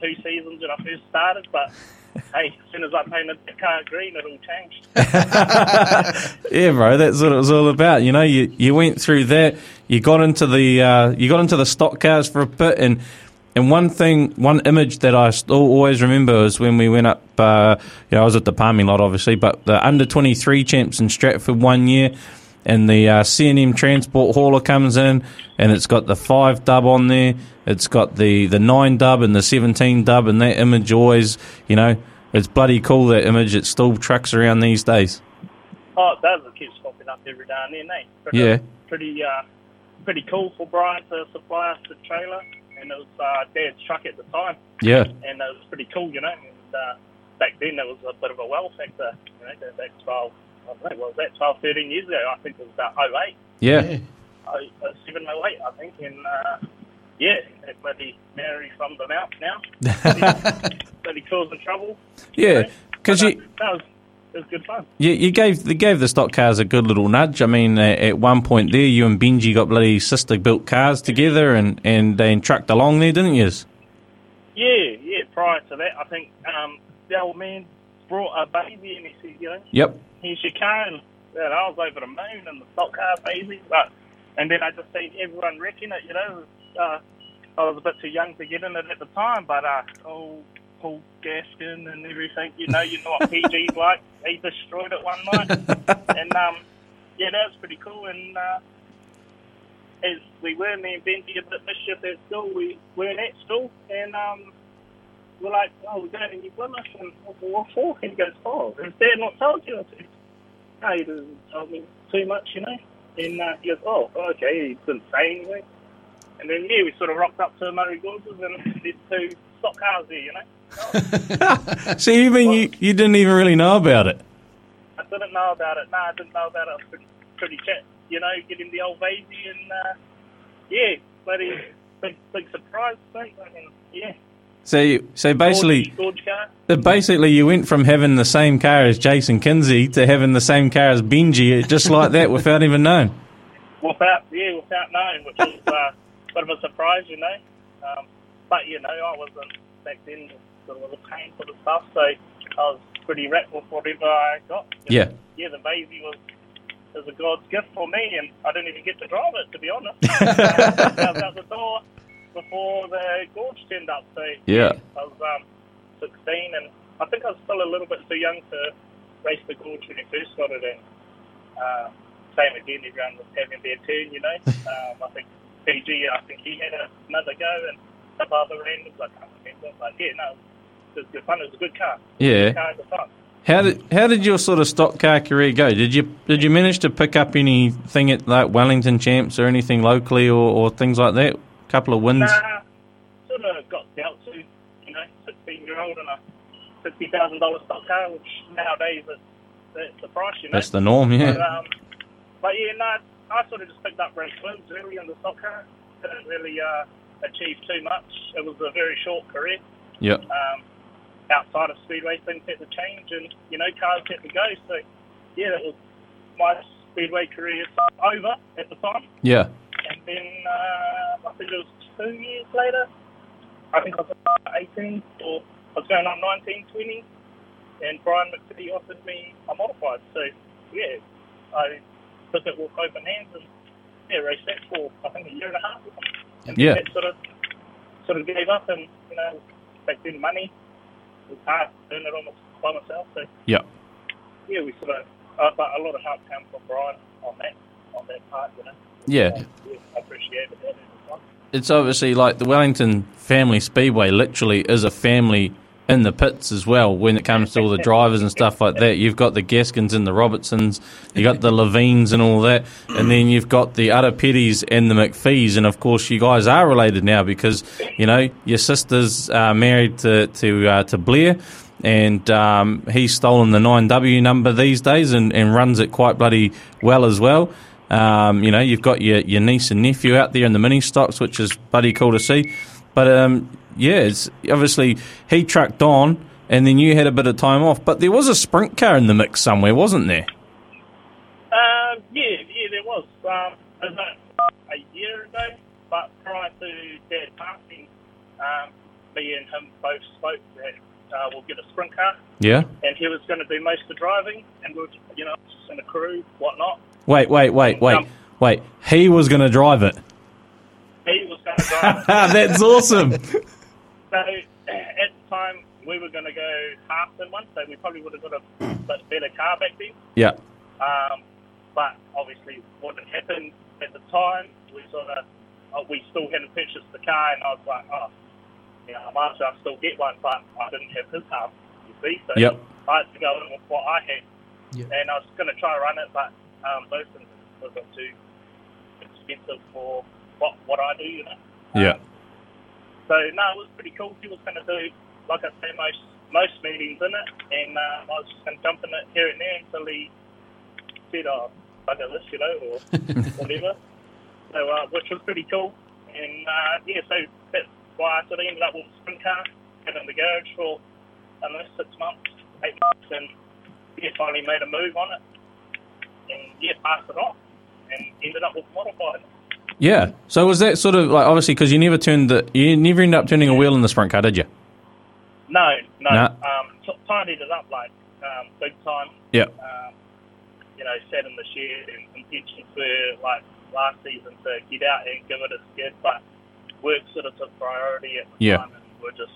two seasons when I first started. But hey, as soon as I painted the car green, it all changed. Yeah, bro, that's what it was all about. You know, you you went through that, you got into the uh, you got into the stock cars for a bit, and and one thing, one image that I still always remember is when we went up. Uh, you know, I was at the Palmy lot, obviously, but the under twenty three champs in Stratford one year, and the uh, CNM transport hauler comes in, and it's got the five dub on there, it's got the the nine dub and the seventeen dub, and that image always, you know, it's bloody cool. That image, it still trucks around these days. Oh, it does. It keeps popping up every now and then, eh? Pretty, Yeah. Pretty, uh, pretty cool for Brian to supply us the trailer, and it was uh, Dad's truck at the time, Yeah. and it was pretty cool, you know. And uh, back then, there was a bit of a well factor, you know, that, that 12, I don't know, what was that, 12, 13 years ago? I think it was about 08. Yeah. Oh, uh, 708, I think, and uh, yeah, that bloody Mary from the mouth now. bloody causing trouble. Yeah. Because But, you. uh, that was, it was good fun. You, you gave you gave the stock cars a good little nudge. I mean, uh, at one point there, you and Benji got bloody sister built cars together and and they trucked along there, didn't you? Yeah, yeah. Prior to that, I think um, the old man brought a baby and he said, you know, Yep. here's your car, and, and I was over the moon and the stock car baby, but and then I just seen everyone wrecking it. You know, uh, I was a bit too young to get in it at the time, but uh, oh, Paul Gaskin and everything. You know, you know what PG's like. He destroyed it one night, and um, yeah, that was pretty cool. And uh, as we were, me and Benji a bit mischief at school. We weren't at school, and um, we're like, oh, we're going to New Plymouth, and what for? He goes, oh, has Dad not told you? I said, no, he didn't tell me too much, you know. And uh, he goes, oh, okay, he didn't say anything. And then, yeah, we sort of rocked up to Murray Gorges, and there's two stock cars there, you know. So you mean you, you didn't even really know about it? I didn't know about it. No, I didn't know about it. I was pretty, pretty chat, you know, getting the old baby, and uh, yeah, bloody big, big surprise, mate. I mean, yeah. So you, so basically, car. uh, basically you went from having the same car as Jason Kinsey to having the same car as Benji, just like that, without even knowing. without yeah, without knowing, which was uh, a bit of a surprise, you know. Um, but you know, I wasn't back then sort of was paying for the stuff, so I was pretty wrapped with whatever I got. Yeah. Yeah, the baby was was a God's gift for me, and I didn't even get to drive it, to be honest. I was out the door before the gorge turned up, so Yeah. I was um, 16, and I think I was still a little bit too young to race the gorge when I first got it in. Um, same again, everyone was having their turn, you know. Um, I think PG, I think he had another go, and some other randoms, I can't remember. But yeah, no, it was good fun. It was a good car. Yeah. Car time. How did how did your sort of stock car career go? Did you did you manage to pick up anything at like Wellington Champs or anything locally or, or things like that? A couple of wins. Nah, sort of got dealt to, you know, 16 year old and a $50,000 stock car, which nowadays is that's the price, you know. That's the norm, yeah. But, um, but yeah, no, I sort of just picked up race wins early in the stock car. Didn't really uh, achieve too much. It was a very short career. Yep. Um, outside of speedway, things had to change, and you know, cars had to go. So yeah, that was my speedway career over at the time. Yeah. And then uh, I think it was two years later. I think I was about 18 or I was going on 19, 20, and Brian McPhee offered me a modified. So yeah, I took it with open hands and yeah, raced that for I think a year and a half. And Yeah. sort of sort of gave up, and you know, back then money it was hard to earn it almost by myself. So Yep. yeah, we sort of uh, but a lot of help came from Brian on that on that part, you know. Yeah. yeah I appreciated that at the time. It's obviously like the Wellington Family Speedway literally is a family in the pits as well when it comes to all the drivers and stuff like that. You've got the Gaskins and the Robertsons, you've got the Levines and all that, and then you've got the other Petties and the McPhees, and of course you guys are related now because you know your sister's uh, married to to uh, to Blair. And um, he's stolen the 9W number these days and, and runs it quite bloody well as well. Um, you know, you've got your, your niece and nephew out there in the mini stocks, which is bloody cool to see. But um, yeah, it's obviously he trucked on, and then you had a bit of time off. But there was a sprint car in the mix somewhere, wasn't there? Um, yeah, yeah, there was. Um, about a year ago, but prior to Dad passing, um, me and him both spoke that uh, we'll get a sprint car, Yeah. and he was going to do most of the driving, and we'll, you know, just in a crew, whatnot. Wait, wait, wait, wait, Um, wait. He was going to drive it. He was going to drive it. That's awesome. So at the time, we were going to go half in one, so we probably would have got a bit better car back then. Yeah. Um, but obviously, what had happened at the time, we sort of, uh, we still hadn't purchased the car, and I was like, oh, you know, I might as well still get one, but I didn't have his half, you see. So Yep. I had to go in with what I had, and I was going to try run it, but um, both of them wasn't too expensive for what what I do, you know. Yeah. Um, so no, it was pretty cool. He was going to do, like I say, most most meetings in it, and uh, I was just going to jump in it here and there until he said, "Oh, bugger this," you know, or whatever. So, uh, which was pretty cool. And uh, yeah, so that's why I sort of ended up with a sprint car, had in the garage for I six months, eight months, and yeah, finally made a move on it, and yeah, passed it off, and ended up with modified. Yeah. So was that sort of like obviously because you never turned the you never ended up turning a wheel in the sprint car, did you? No, no. Nah. Um, t- tidied it up like um, big time. Yeah. Um, you know, sat in the shed and intentions were like last season to get out and give it a skid, but work sort of took priority at the Yeah. time and we're just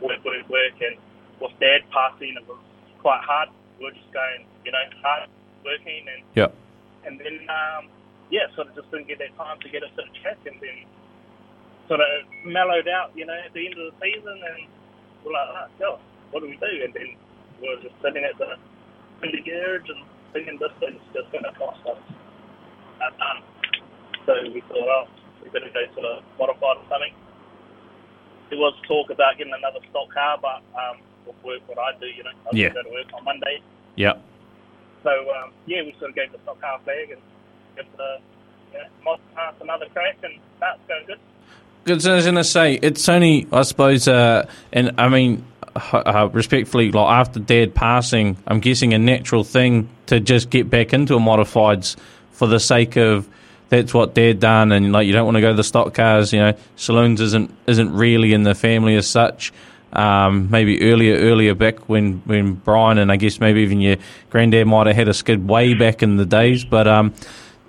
work, work, work. And with Dad passing, it was quite hard. We're just going, you know, hard working and Yeah. and then um, yeah, sort of just didn't get that time to get us to the track, and then sort of mellowed out, you know, at the end of the season, and we're like, oh, God, what do we do? And then we were just sitting at the in the garage and thinking this thing's just going to cost us a ton. So we thought, oh, we better go sort of modified or something. There was talk about getting another stock car, but um, with work, what I do, you know, I Yeah. go to work on Monday. Yeah. So um, yeah, we sort of gave the stock car flag and mod another and that's good. Because I was going to say, it's only, I suppose, uh, and I mean, uh, uh, respectfully, like after Dad passing, I'm guessing a natural thing to just get back into a modifieds for the sake of that's what Dad done, and like you don't want to go to the stock cars. You know, saloons isn't isn't really in the family as such. Um, maybe earlier, earlier back when, when Brian and I guess maybe even your granddad might have had a skid way back in the days, but um,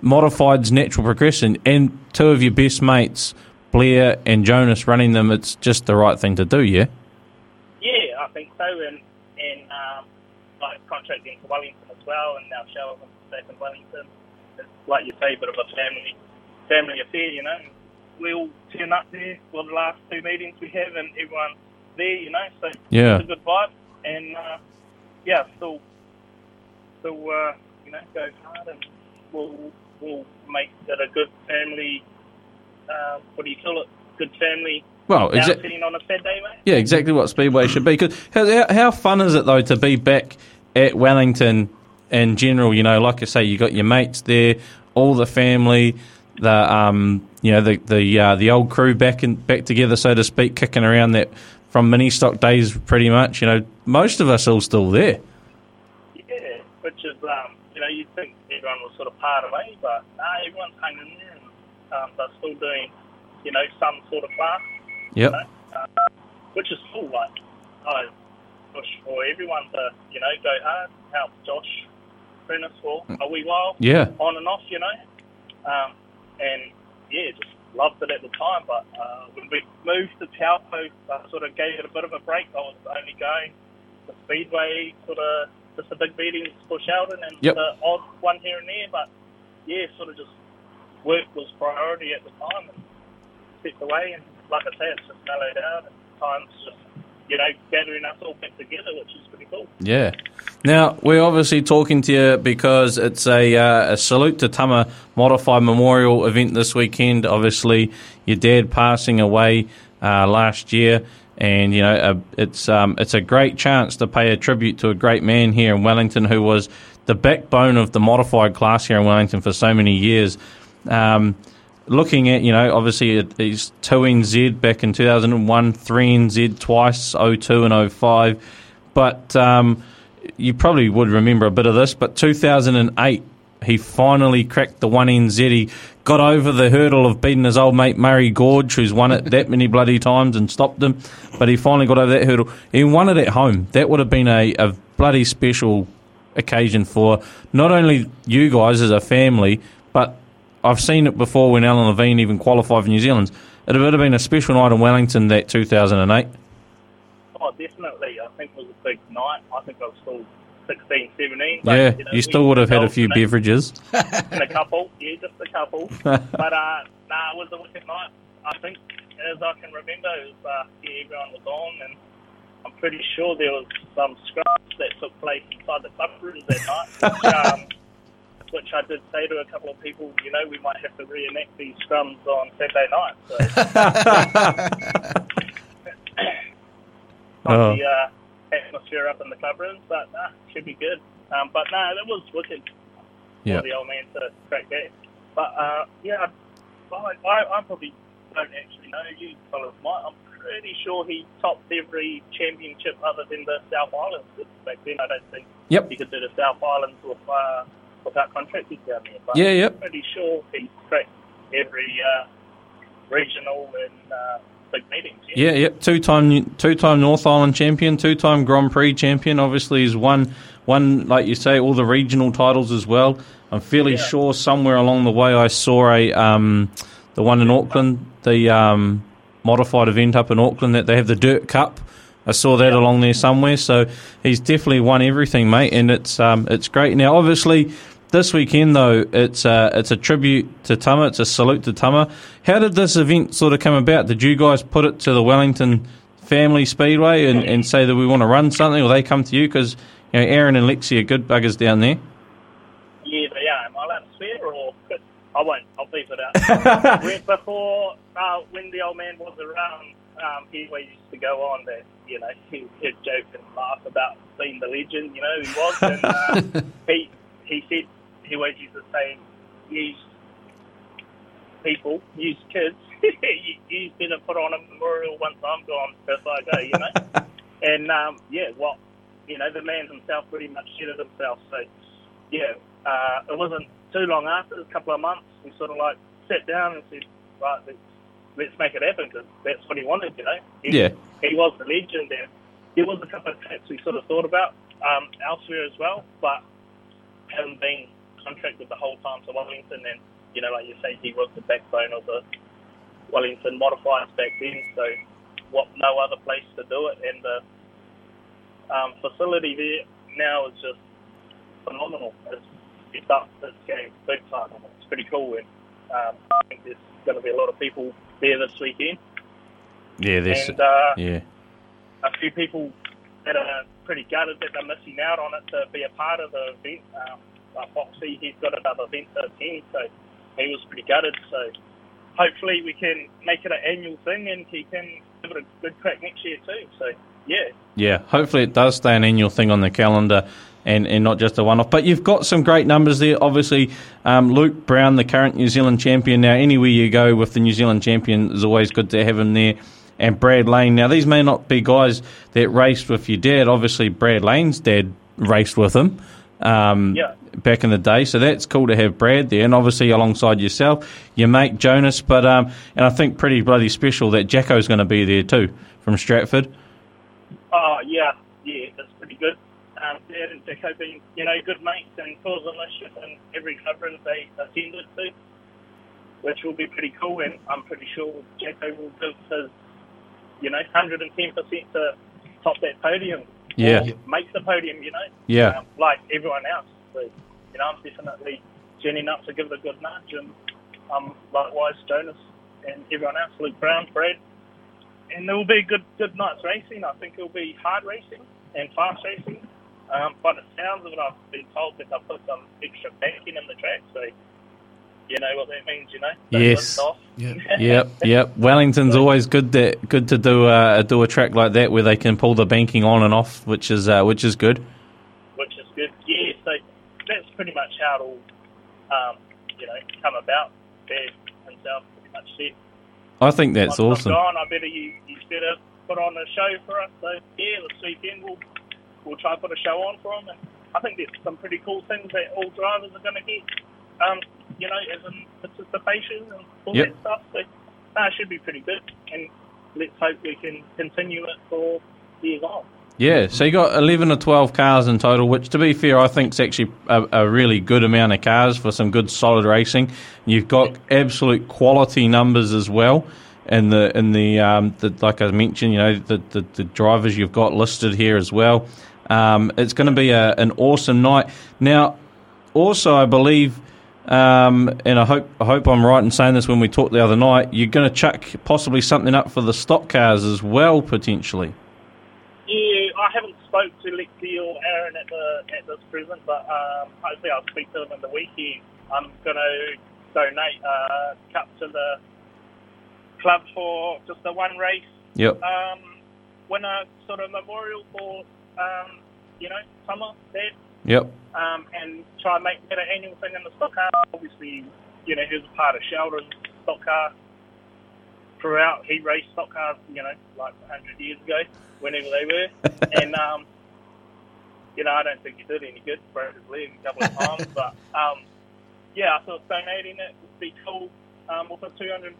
modified's natural progression, and two of your best mates, Blair and Jonas, running them, it's just the right thing to do. Yeah. Yeah, I think so, and and um, like contracting to Wellington as well, and now Sheldon back in Wellington. It's like you say, a bit of a family family affair, you know. We all turn up there for the last two meetings we have, and everyone's there, you know. So Yeah. it's a good vibe, and uh, yeah, still, still, uh, you know, go hard, and we'll we'll make that a good family. Uh, what do you call it? Good family Well, exactly. outing on a Saturday, mate. Yeah, exactly what Speedway should be. 'Cause how, how, fun is it though to be back at Wellington in general? You know, like I say, you got your mates there, all the family, the um, you know, the the uh, the old crew back in back together, so to speak, kicking around that from mini stock days, pretty much. You know, most of us all still there. Yeah, which is, um, you know, you'd think everyone was sort of part away, but nah, everyone's hanging in there and um, they're still doing, you know, some sort of class, Yep. uh, which is cool. Like, I push for everyone to, you know, go hard, help Josh Prentice for a wee while, Yeah. on and off, you know. Um, and, yeah, just loved it at the time, but uh, when we moved to Taupo, I sort of gave it a bit of a break. I was only going the Speedway, sort of just a big meetings for Sheldon and Yep. the odd one here and there, but yeah, sort of just work was priority at the time and stepped away. And like I say, it's just mellowed out and time's just, you know, gathering us all back together, which is pretty cool. Yeah. Now we're obviously talking to you because it's a, uh, a salute to Tama Modified Memorial event this weekend. Obviously, your dad passing away uh, last year, and you know uh, it's um, it's a great chance to pay a tribute to a great man here in Wellington who was the backbone of the modified class here in Wellington for so many years. Um, looking at, you know, obviously it- it's 2NZ back in 2001, 3NZ twice, 02 and 05. But um, you probably would remember a bit of this, but 2008, he finally cracked the 1NZ. He got over the hurdle of beating his old mate Murray Gorge, who's won it that many bloody times and stopped him. But he finally got over that hurdle. He won it at home. That would have been a, a bloody special occasion for not only you guys as a family, but I've seen it before when Alan Levine even qualified for New Zealand. It would have been a special night in Wellington that 2008. Oh, definitely. I think it was a big night. I think I was still 16, 17. yeah, know, you still would have had a few you beverages. and a couple, yeah, just a couple. but uh, nah, it was a wicked night. I think, as I can remember, it was, uh, yeah, everyone was on, and I'm pretty sure there was some scrubs that took place inside the club rooms that night. Which, um, which I did say to a couple of people, you know, we might have to reenact these scrums on Saturday night. So. Oh. the uh, atmosphere up in the club rooms, but nah, should be good. Um, but no, nah, that was wicked Yeah. for the old man to crack that. But uh, yeah, I, I, I probably don't actually know you might. I'm pretty sure he topped every championship other than the South Islands. Back then, I don't think Yep. he could do the South Islands with, uh, without contracting down there. But Yeah, yep. I'm pretty sure he cracked every uh, regional and uh, big meetings. Yeah, yep. Two time two time North Island champion, two time Grand Prix champion. Obviously, he's won one like you say all the regional titles as well. I'm fairly Yeah. sure somewhere along the way I saw a um, the one in Auckland, the um, modified event up in Auckland that they have the Dirt Cup. I saw that along there somewhere. So he's definitely won everything, mate, and it's um, it's great. Now, obviously. This weekend, though, it's a, it's a tribute to Tama. It's a salute to Tama. How did this event sort of come about? Did you guys put it to the Wellington Family Speedway and, and say that we want to run something, or they come to you? Because you know, Aaron and Lexi are good buggers down there. Yeah, they are. Am I allowed to swear or I won't? I'll beep it out. Before, uh, when the old man was around, um, he used to go on that, you know, he, he'd joke and laugh about being the legend, you know, he was. And uh, he, he said, he always used to say, use people, use kids. you, you better put on a memorial once I'm gone, if I go, you know. and, um, yeah, well, you know, the man himself pretty much said it himself. So, yeah, uh, it wasn't too long after, a couple of months, we sort of like sat down and said, right, let's, let's make it happen because that's what he wanted, you know. He, Yeah. He was the legend and there was a couple of tracks we sort of thought about um, elsewhere as well, but having been contracted the whole time to Wellington and, you know, like you say, he was the backbone of the Wellington modifiers back then, so what no other place to do it and the um, facility there now is just phenomenal. It's, it's up its game big time. It's pretty cool, and um, I think there's going to be a lot of people there this weekend. Yeah, this. And uh, yeah, a few people that are pretty gutted that they're missing out on it to be a part of the event. Um, like Foxy, he's got another event to attend, so he was pretty gutted. So hopefully we can make it an annual thing, and he can give it a good crack next year too. So yeah, yeah. Hopefully, it does stay an annual thing on the calendar. And, and not just a one off. But you've got some great numbers there. Obviously, um, Luke Brown, the current New Zealand champion. Now, anywhere you go with the New Zealand champion is always good to have him there. And Brad Lane. Now, these may not be guys that raced with your dad. Obviously, Brad Lane's dad raced with him um, Yeah. Back in the day. So that's cool to have Brad there. And obviously, alongside yourself, your mate Jonas. But um, And I think pretty bloody special that Jacko's going to be there too from Stratford. Oh yeah, yeah, that's pretty good. Um, Dad and have been, you know, good mates and cause a mischief in every room they attended to, which will be pretty cool. And I'm pretty sure Jacko will give his, you know, 110% to top that podium. Yeah. Make the podium, you know. Yeah. Um, like everyone else. So, you know, I'm definitely tuning up to give it a good nudge. And um, likewise, Jonas and everyone else, Luke Brown, Brad, and there will be a good good night's racing. I think it will be hard racing and fast racing. Um, by the sounds of it, I've been told that they'll put some extra banking in the track, so you know what that means, you know. Yes. off. yep, yep. Wellington's always good that good to do a do a track like that where they can pull the banking on and off, which is uh, which is good. which is good. Yeah, that's pretty much how it all, um, you know, come about. Dad himself pretty much said. I think that's Once awesome. I'm gone, I better you, you better put on a show for us. So yeah, this weekend we'll we'll try to put a show on for them, and I think there's some pretty cool things that all drivers are going to get. Um, you know, as in participation and all Yep. that stuff. So no, it should be pretty good, and let's hope we can continue it for years on. Yeah, so you got eleven or twelve cars in total, which to be fair, I think is actually a, a really good amount of cars for some good solid racing. You've got absolute quality numbers as well. In the in the, um, the like I mentioned, you know the, the, the drivers you've got listed here as well. Um, it's going to be a, an awesome night. Now, also I believe, um, and I hope I hope I'm right in saying this when we talked the other night, you're going to chuck possibly something up for the stock cars as well potentially. Haven't spoke to Lexi or Aaron at the at this present, but um, hopefully I'll speak to them in the weekend. I'm going to donate a cup to the club for just a one race Yep. um, winner sort of memorial for um, you know summer there, Yep. um, and try and make that an annual thing in the stock car. Obviously, you know he was a part of Sheldon's stock car throughout. He raced stock cars, you know, like 100 years ago, whenever they were, and um, you know I don't think he did any good. Broke his leg a couple of times, but um, yeah, I thought donating it would be cool um, with a $250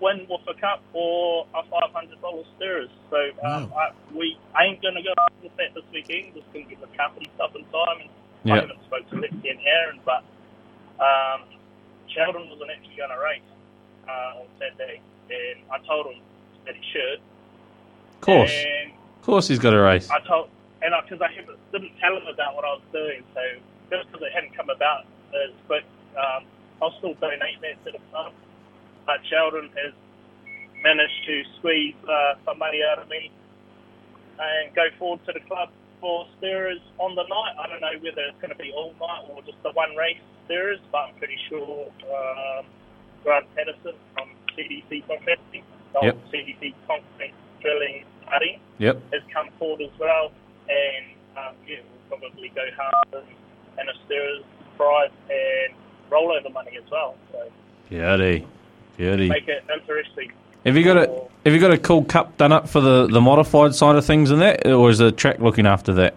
win with a cup or a $500 stirrers. So um, I, we ain't going to go with that this weekend. Just going to get the company stuff in time. And I haven't spoke to Lexi and Aaron, but um, Sheldon wasn't actually going to race uh, on Saturday. And I told him that he should. Of course. And Of course he's got a race. I told, and because I, haven't- didn't tell him about what I was doing, so just because it hadn't come about as quick, um, I'll still donate that to the club. But Sheldon has managed to squeeze uh, some money out of me and go forward to the club for stirrers on the night. I don't know whether it's going to be all night or just the one race stirrers, but I'm pretty sure um, Grant Patterson from CDC Contracting, Yep. CDC Concrete Drilling Cutting, Yep. has come forward as well, and um, yeah, we'll probably go hard and, and a stirrers prize and rollover money as well. So Beauty. Beauty. make it interesting. Have you got a Have you got a cool cup done up for the, the modified side of things in that, or is the track looking after that?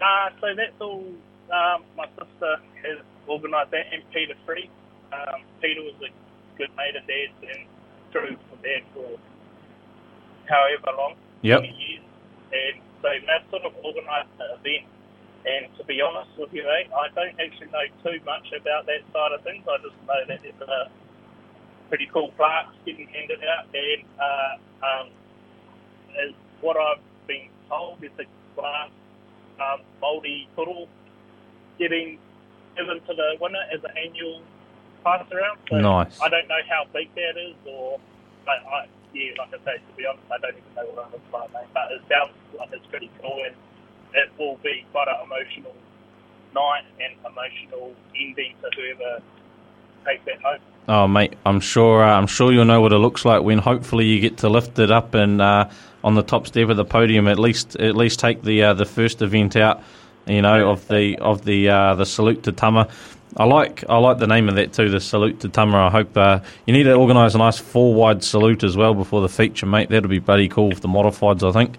Uh, so that's all. Um, my sister has organised that, and Peter Free. Um, Peter was a good mate of Dad's and drove for Dad for however long, Yep. 20 years. And so they've sort of organised the event. And to be honest with you, eh, I don't actually know too much about that side of things. I just know that there's a pretty cool plaques getting handed out, and uh, um, as what I've been told, is a glass um, mouldy poodle getting given to the winner as an annual pass around. So Nice. I don't know how big that is, or I, I, yeah, like I say, to be honest, I don't even know what it looks like, mate. But it sounds like it's pretty cool, and it will be quite an emotional night and emotional ending to whoever takes that home. Oh, mate, I'm sure. Uh, I'm sure you'll know what it looks like when hopefully you get to lift it up and uh, on the top step of the podium. At least, at least take the uh, the first event out. You know of the of the uh, the salute to Tama. I like I like the name of that too. The salute to Tama. I hope uh, you need to organise a nice four wide salute as well before the feature, mate. That'll be bloody cool for the modifieds, I think.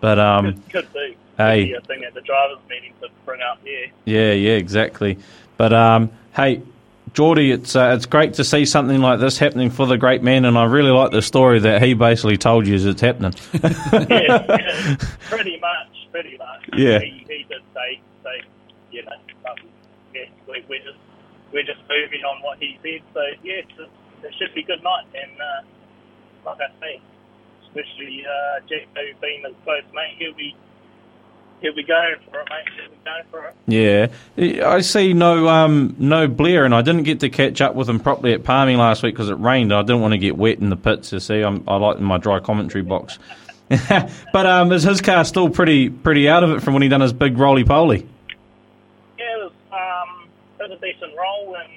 But um, Could, could be. Hey. Could be a thing at the drivers' meeting to bring up, yeah. Yeah, yeah, exactly. But um, hey, Geordie, it's uh, it's great to see something like this happening for the great man, and I really like the story that he basically told you as it's happening. yeah, yeah, pretty much, pretty much. Yeah. He, he did say, say, you know, um, yeah, we, we're just we're just moving on what he said. So yeah, it should be a good night. And uh, like I say, especially uh, Jacko being his close mate, he'll be he'll be going for it, mate. He'll be going for it. Yeah, I see no um no Blair, and I didn't get to catch up with him properly at Palmy last week because it rained. I didn't want to get wet in the pits. You see, I'm, I like my dry commentary box. but um, is his car still pretty pretty out of it from when he done his big roly poly? Yeah, um, a decent role, and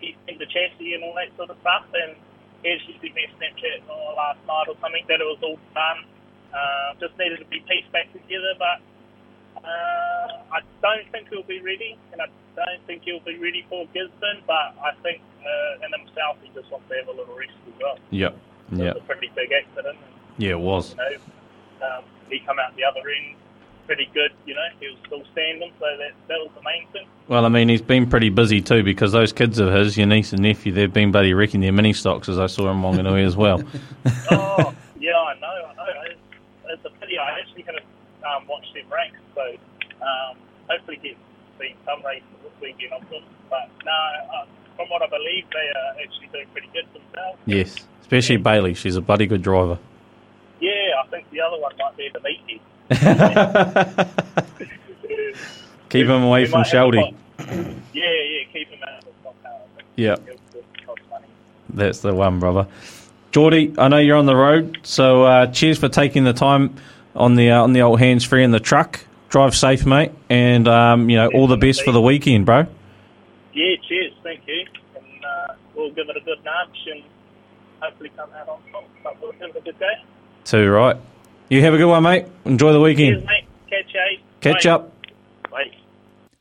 he did the chassis and all that sort of stuff. And he actually sent me a Snapchat uh, last night or something that it was all done. Uh, just needed to be pieced back together, but uh, I don't think he'll be ready, and I don't think he'll be ready for Gisborne. But I think uh, in himself, he just wants to have a little rest as well. Yep. It was a pretty big accident. And, Yeah, it was. you know, um, he come out the other end pretty good. You know, he was still standing, so that that was the main thing. Well, I mean, he's been pretty busy too because those kids of his, your niece and nephew, they've been bloody wrecking their mini stocks as I saw in Wanganui as well. oh, yeah, I know, I know. It's, it's a pity. I actually haven't um, watched them race, so um, hopefully get see some races this weekend of them. But no, uh, from what I believe, they are actually doing pretty good themselves. yes, especially Bailey. She's a bloody good driver. Yeah, I think the other one might be the meaty. Keep him away from Sheldy. Yeah, yeah, keep him out of the top. Yeah. He'll- he'll cost money. That's the one, brother. Geordie, I know you're on the road, so uh, cheers for taking the time on the uh, on the old hands free in the truck. Drive safe, mate, and um, you know all the best for the weekend, bro. Yeah, cheers. Thank you. And uh, we'll give it a good nudge and hopefully come out on top. But we'll have a good day. Too right. You have a good one, mate. Enjoy the weekend. Cheers, mate. Catch you. Catch Bye. up. Bye.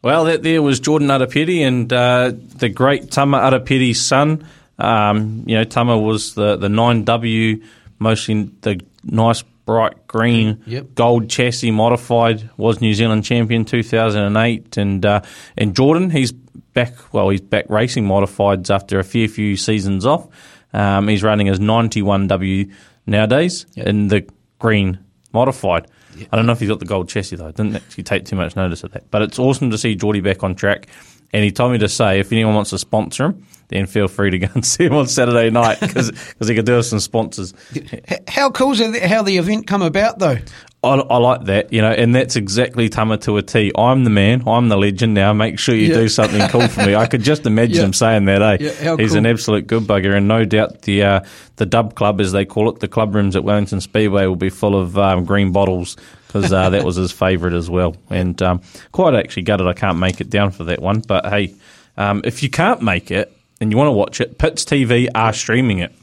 Well, that there was Jordan Arapeti and uh, the great Tama Arapeti's son. Um, you know, Tama was the, the 9W, mostly the nice bright green Yep. gold chassis modified, was New Zealand champion 2008. And, uh, and Jordan, he's back, well, he's back racing modifieds after a fair few seasons off. Um, he's running his 91W nowadays in the green modified. I don't know if he's got the gold chassis though. I didn't actually take too much notice of that. But it's awesome to see Geordie back on track. And he told me to say if anyone wants to sponsor him, then feel free to go and see him on Saturday night because he could do us some sponsors. How cool is it how the event come about, though? I, I like that, you know, and that's exactly Tama to a T. I'm the man, I'm the legend now. Make sure you Yeah. do something cool for me. I could just imagine Yeah. him saying that, eh? Yeah, He's cool. an absolute good bugger, and no doubt the uh, the Dub Club, as they call it, the club rooms at Wellington Speedway will be full of um, green bottles because uh, that was his favourite as well. And um, quite actually gutted I can't make it down for that one, but hey, um, if you can't make it and you want to watch it, Pits TV are streaming it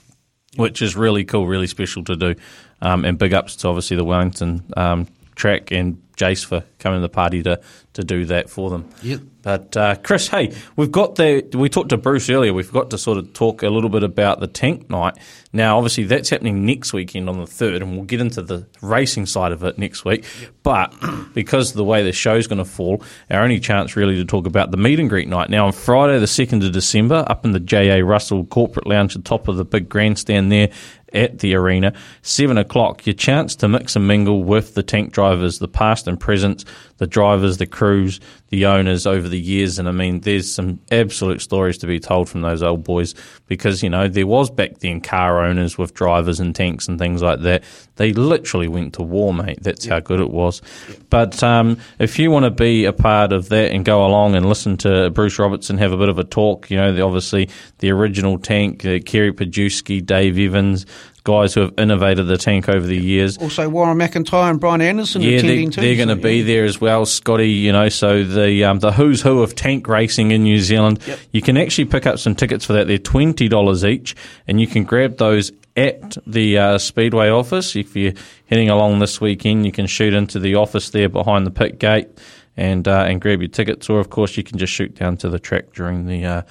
which is really cool, really special to do. Um, and big ups to obviously the Wellington um, track and Jace for coming to the party to, to do that for them. Yep. But uh, Chris, hey, we've got the we talked to Bruce earlier. We forgot to sort of talk a little bit about the tank night. Now, obviously, that's happening next weekend on the third, and we'll get into the racing side of it next week. But because of the way the show's going to fall, our only chance really to talk about the meet and greet night. Now, on Friday, the second of December, up in the J.A. Russell Corporate Lounge, the top of the big grandstand there at the arena. Seven o'clock, your chance to mix and mingle with the tank drivers, the past and present, the drivers, the crews, the owners over the years. And I mean, there's some absolute stories to be told from those old boys because, you know, there was back then car owners with drivers and tanks and things like that. They literally went to war, mate. That's how good it was. But um, if you want to be a part of that and go along and listen to Bruce Robertson have a bit of a talk, you know, the, obviously the original tank, uh, Kerry Pajewski, Dave Evans, guys who have innovated the tank over the years. Also, Warren McIntyre and Brian Anderson Yeah, attending they're, too. they're going to so, be yeah. there as well, Scotty. You know, so the um, the who's who of tank racing in New Zealand. You can actually pick up some tickets for that. They're twenty dollars each, and you can grab those at the uh, Speedway office. If you're heading along this weekend, you can shoot into the office there behind the pit gate and uh, and grab your tickets. Or of course, you can just shoot down to the track during the. Uh,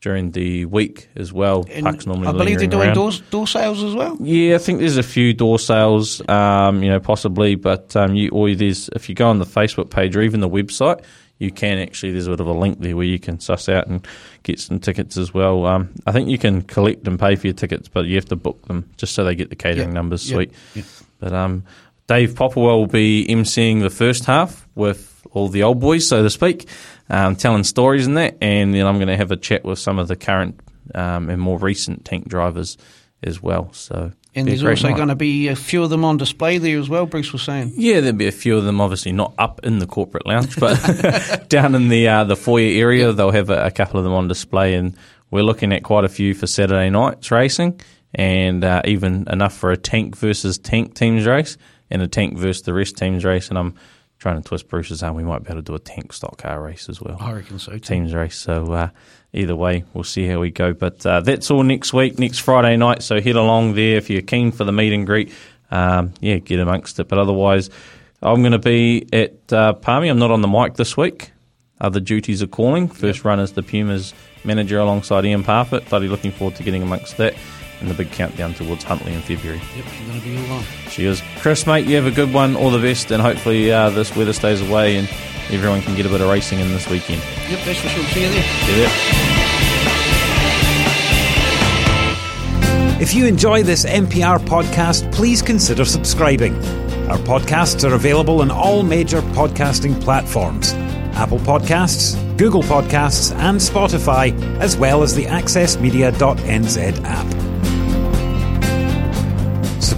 during the week as well, And Puck's normally I believe they're doing door, door sales as well. Yeah, I think there's a few door sales, um, you know, possibly, but um, you or there's if you go on the Facebook page or even the website, you can actually there's a bit of a link there where you can suss out and get some tickets as well. Um, I think you can collect and pay for your tickets, but you have to book them just so they get the catering Yeah, numbers. Sweet, yeah. but um, Dave Popperwell will be emceeing the first half with all the old boys, so to speak, um, telling stories in that, and then I'm going to have a chat with some of the current um, and more recent tank drivers as well. So And there's also night. going to be a few of them on display there as well, Bruce was saying. Yeah, there'll be a few of them. Obviously, not up in the corporate lounge, but down in the uh, the foyer area, they'll have a, a couple of them on display, and we're looking at quite a few for Saturday nights racing, and uh, even enough for a tank versus tank teams race and a tank versus the rest teams race. And I'm trying to twist Bruce's arm. We might be able to do a tank stock car race as well I reckon so too. teams race. So uh, either way, we'll see how we go. But uh, that's all next week, next Friday night. So head along there if you're keen for the meet and greet. Um, yeah, get amongst it. But otherwise, I'm going to be at uh, Palmy. I'm not on the mic this week. Other duties are calling. First run is the Pumas manager alongside Ian Parfitt. Bloody looking forward to getting amongst that. And the big countdown towards Huntly in February. Yep, you're going to be all on. Cheers. Chris, mate, you have a good one. All the best. And hopefully uh, this weather stays away and everyone can get a bit of racing in this weekend. Yep, that's for sure. See you there. See you there. If you enjoy this MPR podcast, please consider subscribing. Our podcasts are available on all major podcasting platforms Apple Podcasts, Google Podcasts, and Spotify, as well as the AccessMedia.nz app.